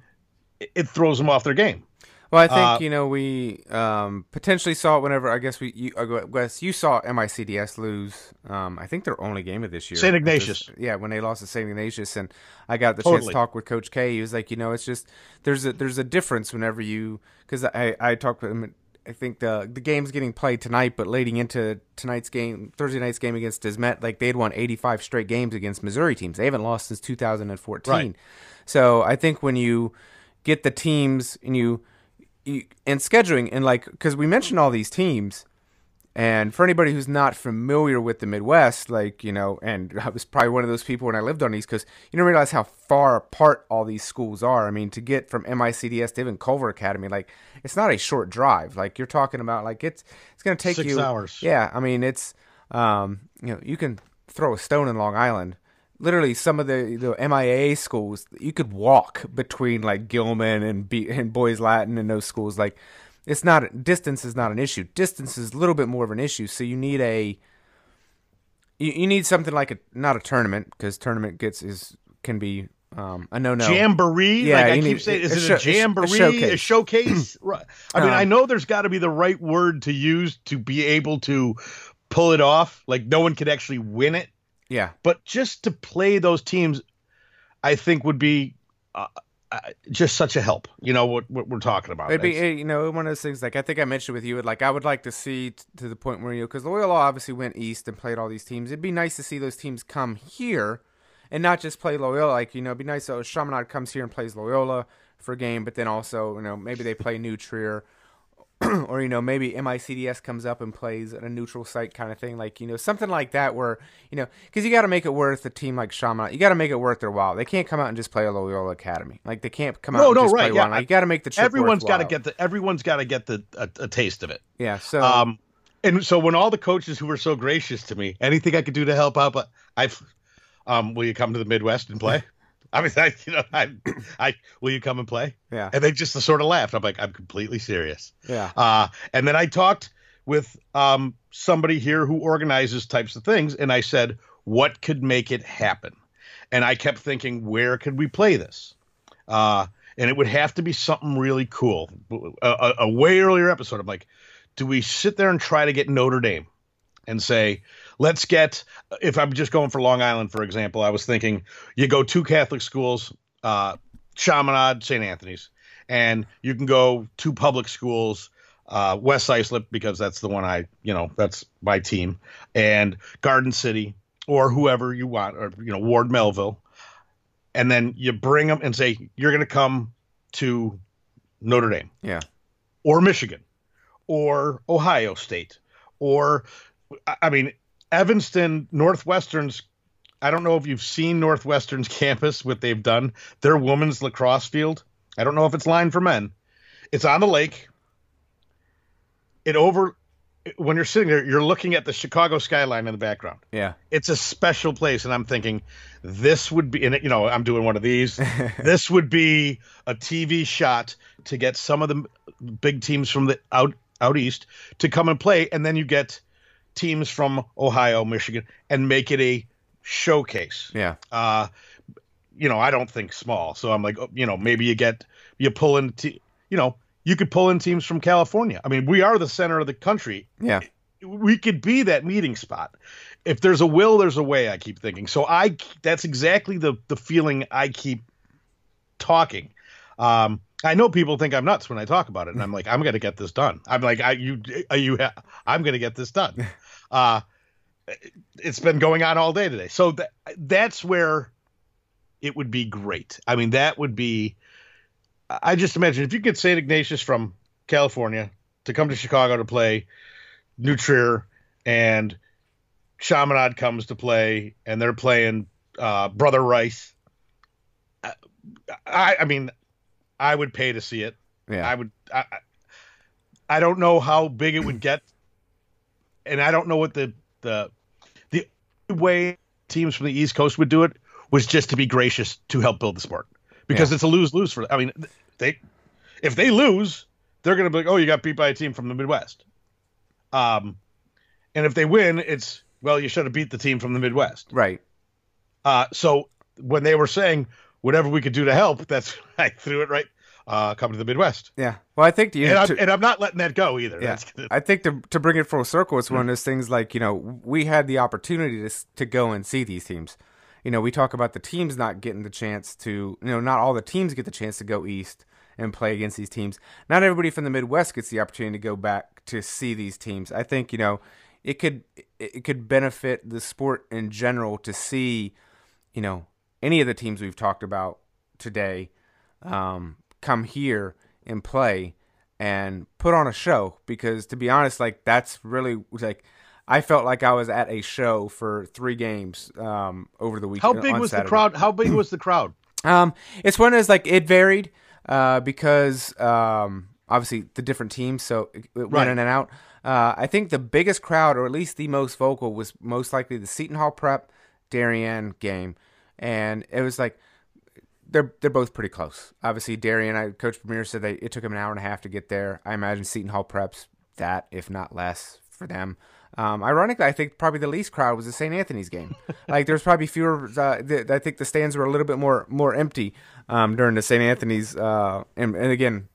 it, it throws them off their game. Well, I think Uh, you know we um, potentially saw it whenever I guess we you, I guess you saw MICDS lose. Um, I think their only game of this year. St. Ignatius. Yeah, when they lost to St. Ignatius, and I got the chance to talk with Coach K. He was like, you know, it's just there's a there's a difference whenever you because I I talked with him. I think the the game's getting played tonight, but leading into tonight's game, Thursday night's game against De Smet, like they'd won 85 straight games against Missouri teams. They haven't lost since 2014. Right. So I think when you get the teams and you and scheduling and like because we mentioned all these teams, and for anybody who's not familiar with the Midwest, like you know, and I was probably one of those people when I lived on these because you don't realize how far apart all these schools are. I mean, to get from MICDS to even Culver Academy, like it's not a short drive. Like you're talking about, like it's it's going to take Six you hours. Yeah, I mean it's um you know you can throw a stone in Long Island. Literally, some of the the MIA schools you could walk between like Gilman and B, and Boys Latin and those schools. Like it's not distance is not an issue. Distance is a little bit more of an issue. So you need a you, you need something like a not a tournament because tournament gets is can be um, a no no. Jamboree, Yeah, like I keep need- saying, is a it a jamboree, a showcase. a showcase? Right. I mean, Um, I know there's got to be the right word to use to be able to pull it off. Like no one could actually win it, Yeah, but just to play those teams, I think would be uh, uh, just such a help. You know what, what we're talking about. It'd be It's- eh, you know one of those things like I think I mentioned with you like I would like to see t- to the point where you know because Loyola obviously went east and played all these teams. It'd be nice to see those teams come here and not just play Loyola. Like you know, it'd be nice so Chaminade comes here and plays Loyola for a game, but then also you know maybe they play New Trier or you know maybe MICDS comes up and plays at a neutral site kind of thing, like you know something like that, where you know because you got to make it worth a team like Chaminade, you got to make it worth their while. They can't come out and just play a Loyola Academy, like they can't come out. No, and no, just right, play yeah. Like, you got to make the trip everyone's got to get the everyone's got to get the a, a taste of it. yeah. So Um, and so when all the coaches who were so gracious to me, anything I could do to help out, but I've, um, will you come to the Midwest and play? I mean, I, you know, I, I, will you come and play? yeah, And they just sort of laughed. I'm like, I'm completely serious. yeah, Uh, and then I talked with um, somebody here who organizes types of things, and I said, what could make it happen? And I kept thinking, where could we play this? Uh, and it would have to be something really cool. A, a, a way earlier episode, I'm like, do we sit there and try to get Notre Dame and say, let's get, if I'm just going for Long Island, for example, I was thinking you go two Catholic schools, uh, Chaminade, St. Anthony's, and you can go two public schools, uh, West Islip, because that's the one I, you know, that's my team, and Garden City, or whoever you want, or, you know, Ward Melville. And then you bring them and say, you're going to come to Notre Dame yeah, or Michigan or Ohio State or I- I mean Evanston Northwestern's I don't know if you've seen Northwestern's campus what they've done. Their women's lacrosse field. I don't know if it's lined for men. It's on the lake. It over when you're sitting there you're looking at the Chicago skyline in the background. Yeah, it's a special place and i'm thinking this would be and you know i'm doing one of these. This would be a tv shot to get some of the big teams from the out out east to come and play and then you get teams from ohio michigan and make it a showcase yeah, uh you know i don't think small so i'm like oh, you know maybe you get you pull in te- you know you could pull in teams from california i mean we are the center of the country yeah, we could be that meeting spot. If there's a will, there's a way. I keep thinking. So I that's exactly the the feeling I keep talking. Um, I know people think I'm nuts when I talk about it, and I'm like, I'm gonna get this done. I'm like, I you are you ha- I'm gonna get this done. Uh, it's been going on all day today. So that that's where it would be great. I mean, that would be. I just imagine if you get St. Ignatius from California to come to Chicago to play New Trier and Chaminade comes to play and they're playing uh, Brother Rice. I, I mean, I would pay to see it. yeah. I would. I, I- I don't know how big it would get, and I don't know what the the the way teams from the East Coast would do it was just to be gracious to help build the sport because it's a lose lose for. I mean, they if they lose, they're going to be like, oh, you got beat by a team from the Midwest. Um, and if they win, it's well, you should have beat the team from the Midwest. right. Uh, so when they were saying whatever we could do to help, that's I threw it right. Uh, come to the Midwest, Yeah. Well, I think you and, know, I'm, to- and I'm not letting that go either. Yeah, I think to to bring it full circle, it's one of those things like you know we had the opportunity to to go and see these teams. You know, we talk about the teams not getting the chance to. You know, not all the teams get the chance to go east and play against these teams. Not everybody from the Midwest gets the opportunity to go back to see these teams. I think you know it could it could benefit the sport in general to see you know any of the teams we've talked about today um, come here and play and put on a show because to be honest like that's really like i felt like i was at a show for three games um, over the weekend how big was the crowd? How big was the crowd? Um, it's one those like it varied uh, because um, obviously the different teams, so it, it Right. went in and out. Uh, I think the biggest crowd, or at least the most vocal, was most likely the Seton Hall Prep Darien game, and it was like they're they're both pretty close. Obviously, Darien, I Coach Brameier said they it took him an hour and a half to get there. I imagine Seton Hall Preps that, if not less, for them. Um, ironically, I think probably the least crowd was the St. Anthony's game. like there's probably fewer. Uh, the, I think the stands were a little bit more more empty um, during the St. Anthony's. Uh, and, and again,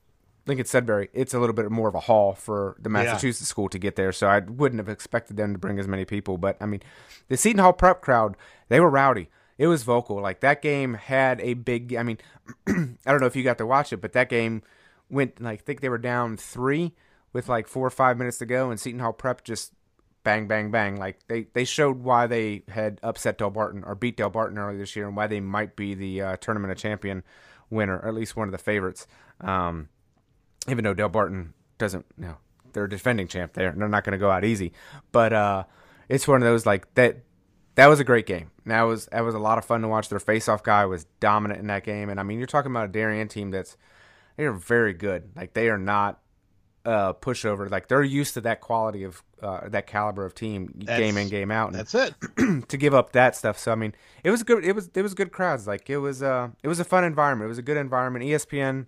Lincoln Sudbury, it's a little bit more of a haul for the Massachusetts school to get there. So I wouldn't have expected them to bring as many people. But I mean, the Seton Hall prep crowd, they were rowdy. It was vocal. Like that game had a big. I mean, I don't know if you got to watch it, but that game went like I think they were down three with like four or five minutes to go, and Seton Hall prep just bang, bang, bang. Like they, they showed why they had upset Delbarton or beat Delbarton earlier this year, and why they might be the uh, tournament of champion winner, or at least one of the favorites. Um, even though Delbarton doesn't you know they're a defending champ. They're they're not going to go out easy, but uh, it's one of those like that. That was a great game. That was that was a lot of fun to watch. Their face-off guy was dominant in that game, and I mean, you're talking about a Darien team that's they are very good. Like they are not uh, pushover. Like they're used to that quality of uh, that caliber of team, That's- game in game out. And That's it. to give up that stuff. So I mean, it was good. It was it was good crowds. Like it was uh it was a fun environment. It was a good environment. ESPN.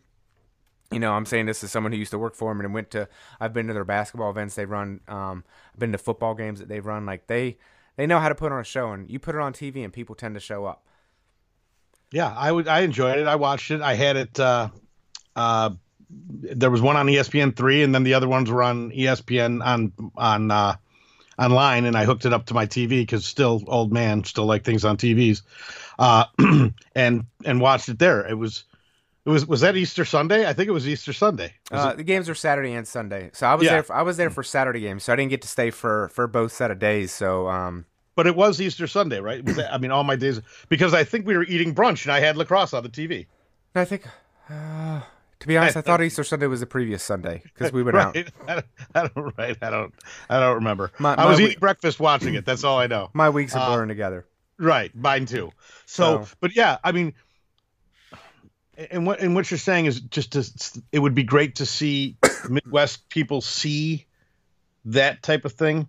You know, I'm saying this as someone who used to work for them and went to. I've been to their basketball events they run. Um, I've been to football games that they've run. Like they they know how to put on a show, and you put it on TV, and people tend to show up. Yeah, I would. I enjoyed it. I watched it. I had it. Uh, uh, there was one on ESPN three, and then the other ones were on ESPN on on uh, online, and I hooked it up to my TV because still old man, still like things on TVs, uh, and and watched it there. It was. It was was that Easter Sunday? I think it was Easter Sunday. Was Uh, it- the games are Saturday and Sunday, so I was Yeah. there. For, I was there for Saturday games, so I didn't get to stay for for both set of days. So um, but it was Easter Sunday, right? Was that, I mean, all my days because I think we were eating brunch and I had lacrosse on the TV. I think. Uh, to be honest, I thought Easter Sunday was the previous Sunday because we went out. Right? I don't, I don't, right? I don't. I don't remember. My- I was my eating breakfast watching it. That's all I know. My weeks are Uh, blurring together. Right, mine too. So, So- but yeah, I mean, and what and what you're saying is just to, it would be great to see Midwest people see that type of thing.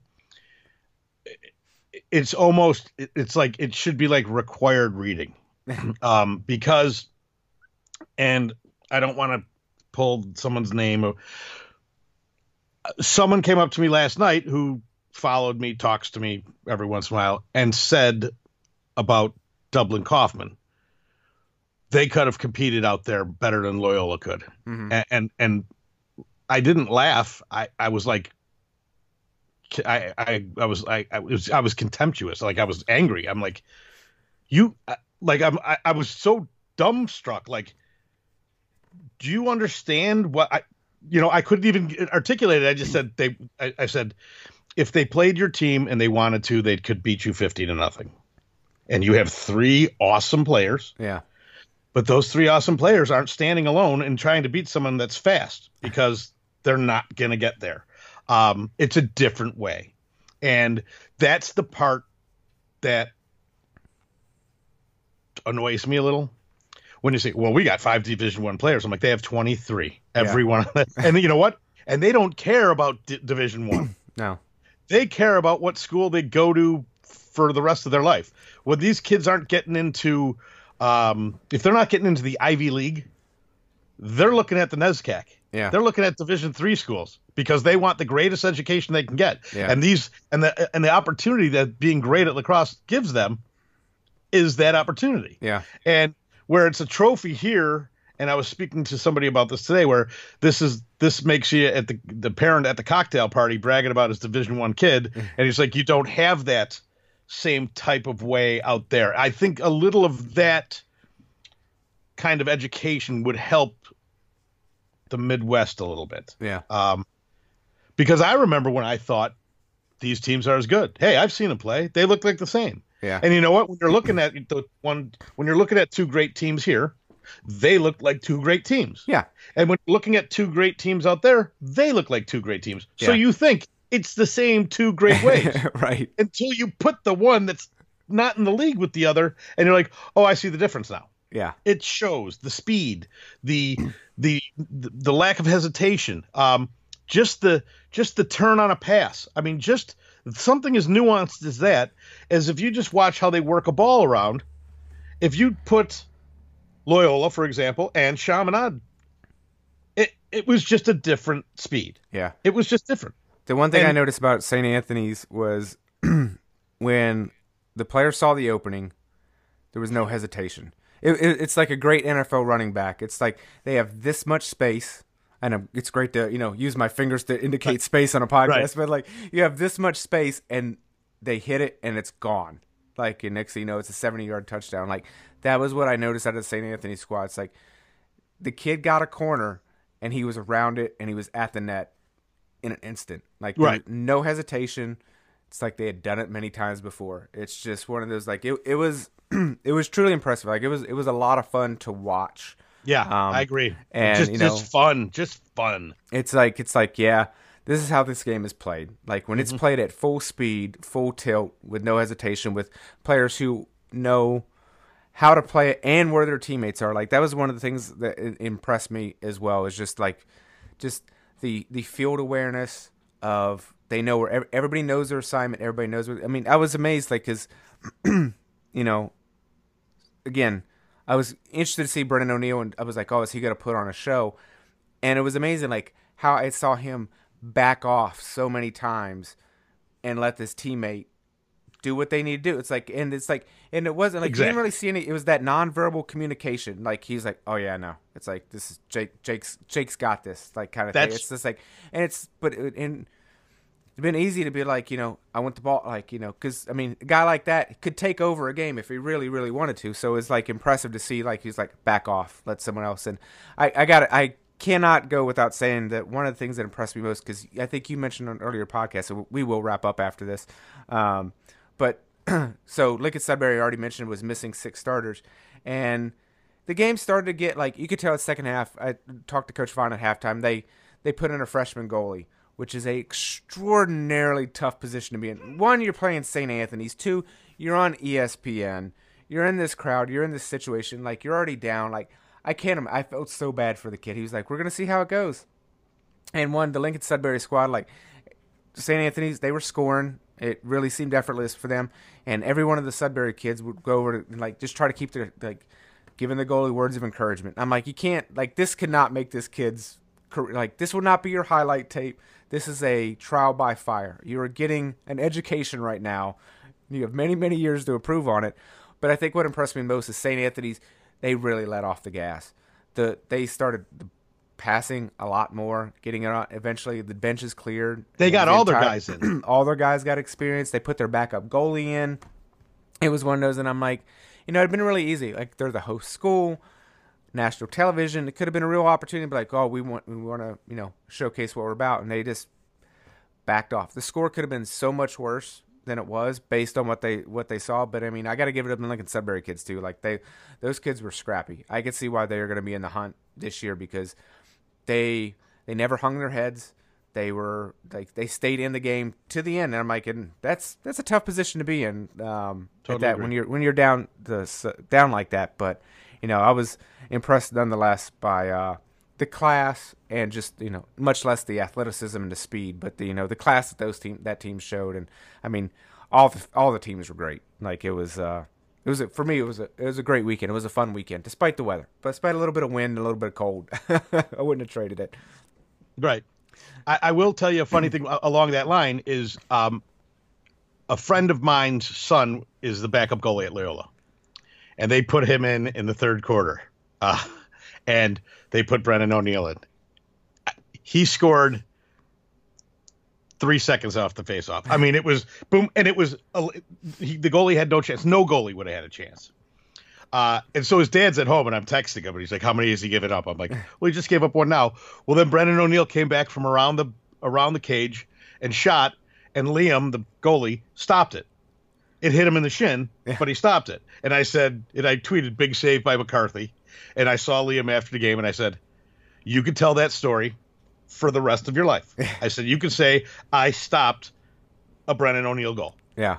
It's almost it's like it should be like required reading, um, because, and I don't want to pull someone's name. Someone came up to me last night who followed me, talks to me every once in a while, and said about Dublin Coffman. They could have competed out there better than Loyola could. Mhm. And, and and I didn't laugh. I I was like I I I was I, I was I was contemptuous. Like I was angry. I'm like you like I'm I, I was so dumbstruck like do you understand what I you know I couldn't even articulate it. I just said they I, I said if they played your team and they wanted to, they could beat you 50 to nothing. And you have three awesome players, Yeah. But those three awesome players aren't standing alone and trying to beat someone that's fast because they're not going to get there. Um, it's a different way. And that's the part that annoys me a little when you say, well, we got five division one players. I'm like, they have 23, every one of them. And you know what? And they don't care about D- division one No. they care about what school they go to for the rest of their life. When these kids aren't getting into, um, if they're not getting into the Ivy League, they're looking at the NESCAC. Yeah. They're looking at Division three schools because they want the greatest education they can get. Yeah. And these and the and the opportunity that being great at lacrosse gives them is that opportunity. Yeah. And where it's a trophy here, and I was speaking to somebody about this today, where this is this makes you at the the parent at the cocktail party bragging about his Division One kid, and he's like, you don't have that same type of way out there. I think a little of that kind of education would help the Midwest a little bit. Yeah. Um, because I remember when I thought these teams are as good. Hey, I've seen them play; they look like the same. Yeah. And you know what? When you're looking at the one, when you're looking at two great teams here, they look like two great teams. Yeah. And when you're looking at two great teams out there, they look like two great teams. So you think it's the same two great ways right. until you put the one that's not in the league with the other, and you're like, oh, I see the difference now. Yeah. It shows the speed, the the the, the lack of hesitation, um, just the just the turn on a pass. I mean, just something as nuanced as that. As if you just watch how they work a ball around. If you put Loyola, for example, and Chaminade, it it was just a different speed. Yeah. It was just different. The one thing I noticed about St. Anthony's was when the player saw the opening, there was no hesitation. It, it, it's like a great NFL running back. It's like they have this much space, and it's great to you know use my fingers to indicate space on a podcast. Right. But like you have this much space, and they hit it, and it's gone. Like and next thing you know, it's a seventy-yard touchdown. Like that was what I noticed out of the St. Anthony squad. It's like the kid got a corner, and he was around it, and he was at the net in an instant. Like Right. no hesitation. It's like they had done it many times before. It's just one of those like it. It was it was truly impressive. Like it was it was a lot of fun to watch Yeah, Um, I agree. and, just, you know- just fun, just fun. It's like it's like yeah, this is how this game is played. Like when it's Mm-hmm. played at full speed, full tilt, with no hesitation, with players who know how to play it and where their teammates are. Like that was one of the things that impressed me as well. Is just like just the the field awareness of they know where everybody knows their assignment. Everybody knows what. I mean, I was amazed like because you know again. I was interested to see Brennan O'Neill, and I was like, "Oh, is he going to put on a show?" And it was amazing, like how I saw him back off so many times and let this teammate do what they need to do. It's like, and it's like, and it wasn't like you didn't really see any. It was that nonverbal communication. Like he's like, "Oh yeah, no." It's like this is Jake. Jake's Jake's got this. Like kind of thing. It's just like, and it's but it, and it's been easy to be like, you know, I want the ball, like, you know, because I mean, a guy like that could take over a game if he really, really wanted to. So it's like impressive to see, like, he's like, back off, let someone else. And I, I got, I cannot go without saying that one of the things that impressed me most, because I think you mentioned on an earlier podcast, so we will wrap up after this. Um, but so Lincoln Sudbury I already mentioned was missing six starters, and the game started to get like you could tell. The second half, I talked to Coach Vaughn at halftime. They they put in a freshman goalie, which is a extraordinarily tough position to be in. One, you're playing St. Anthony's. Two, you're on ESPN. You're in this crowd. You're in this situation. Like you're already down. Like I can't. I felt so bad for the kid. He was like, "We're gonna see how it goes." And one, the Lincoln Sudbury squad, like St. Anthony's, they were scoring. It really seemed effortless for them. And every one of the Sudbury kids would go over to and, like just try to keep their like giving the goalie words of encouragement. I'm like, you can't like this could not make this kid's career like this would not be your highlight tape. This is a trial by fire. You are getting an education right now. You have many, many years to improve on it. But I think what impressed me most is St. Anthony's, they really let off the gas. The they started the passing a lot more, getting it on eventually the benches cleared. They got The all their guys in. all their guys got experience. They put their backup goalie in. It was one of those, and I'm like, you know, it'd been really easy. Like they're the host school, national television. It could have been a real opportunity, to be like, oh, we want we want to you know showcase what we're about, and they just backed off. The score could have been so much worse than it was based on what they what they saw. But I mean, I got to give it up to the Lincoln Sudbury kids too. Like they, those kids were scrappy. I could see why they are going to be in the hunt this year because they they never hung their heads. They were like they stayed in the game to the end, and I'm like, and that's that's a tough position to be in. Um, Totally that when you're when you're down the down like that. But you know, I was impressed nonetheless by uh, the class and just you know, much less the athleticism and the speed, but the you know the class that those team that team showed, and I mean, all the all the teams were great. Like it was. Uh, it was a, for me. It was a it was a great weekend. It was a fun weekend, despite the weather, but despite a little bit of wind and a little bit of cold. I wouldn't have traded it. Right. I, I will tell you a funny thing along that line is um, a friend of mine's son is the backup goalie at Loyola, and they put him in in the third quarter, uh, and they put Brennan O'Neill in. He scored three seconds off the faceoff. I mean, it was boom, and it was a, he, the goalie had no chance. No goalie would have had a chance. Uh, and so his dad's at home, and I'm texting him, and he's like, "How many has he given up?" I'm like, "Well, he just gave up one now." Well, then Brennan O'Neill came back from around the around the cage and shot, and Liam, the goalie, stopped it. It hit him in the shin, but he stopped it. And I said, and I tweeted, "Big save by McCarthy." And I saw Liam after the game, and I said, "You could tell that story for the rest of your life." I said, "You could say I stopped a Brennan O'Neill goal." Yeah,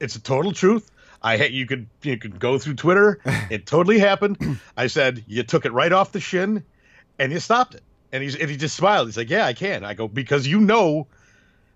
it's a total truth. I ha- you could you could go through Twitter. It totally happened. I said you took it right off the shin, and you stopped it. And he's and he just smiled. He's like, "Yeah, I can." I go because you know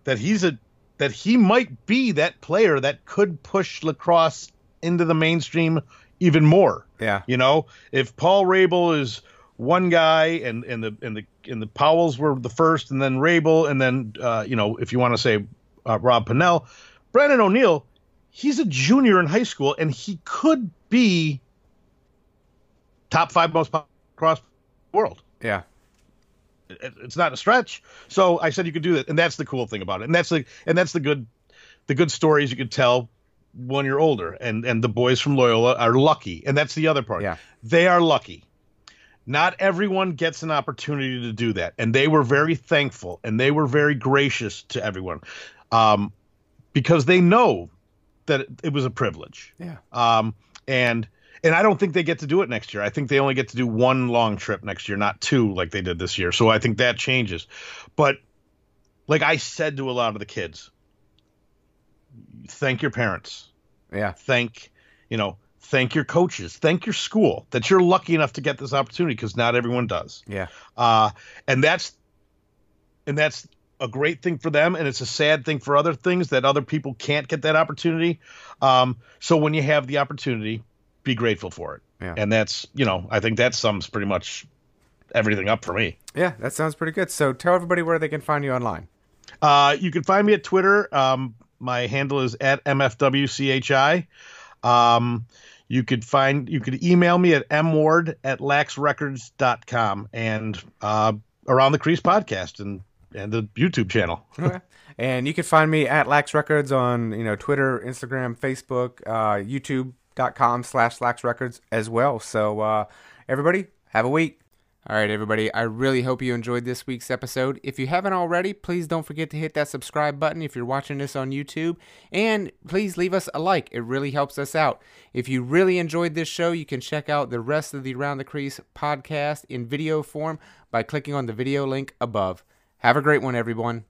that he's a that he might be that player that could push lacrosse into the mainstream even more. yeah, You know, if Paul Rabil is one guy and and the and the and the Powells were the first, and then Rabil, and then uh, you know, if you want to say uh, Rob Pannell, Brennan O'Neill, he's a junior in high school, and he could be top five most po- across the world. yeah, It- It's not a stretch. So I said you could do that, and that's the cool thing about it, and that's the and that's the good the good stories you could tell when you're older. And and the boys from Loyola are lucky, and that's the other part. Yeah. they are lucky. Not everyone gets an opportunity to do that, and they were very thankful and they were very gracious to everyone, um, because they know that it, it was a privilege yeah, um, and and I don't think they get to do it next year. I think they only get to do one long trip next year, not two like they did this year. So I think that changes. But like I said to a lot of the kids, thank your parents. Yeah. Thank, you know, thank your coaches, thank your school that you're lucky enough to get this opportunity because not everyone does. Yeah. Uh, and that's and that's a great thing for them, and it's a sad thing for other things that other people can't get that opportunity. Um, so when you have the opportunity, be grateful for it. Yeah. And that's you know I think that sums pretty much everything up for me. Yeah, that sounds pretty good. So tell everybody where they can find you online. Uh, you can find me at Twitter. Um, my handle is at mfwchi. Um, you could find you could email me at mward at laxrecords.com and uh, around the crease podcast and and the YouTube channel. Okay. And you can find me at Lax Records on, you know, Twitter, Instagram, Facebook, uh, YouTube.com slash Lax Records as well. So, uh, everybody, have a week. All right, everybody. I really hope you enjoyed this week's episode. If you haven't already, please don't forget to hit that subscribe button if you're watching this on YouTube. And please leave us a like. It really helps us out. If you really enjoyed this show, you can check out the rest of the Around the Crease podcast in video form by clicking on the video link above. Have a great one, everyone.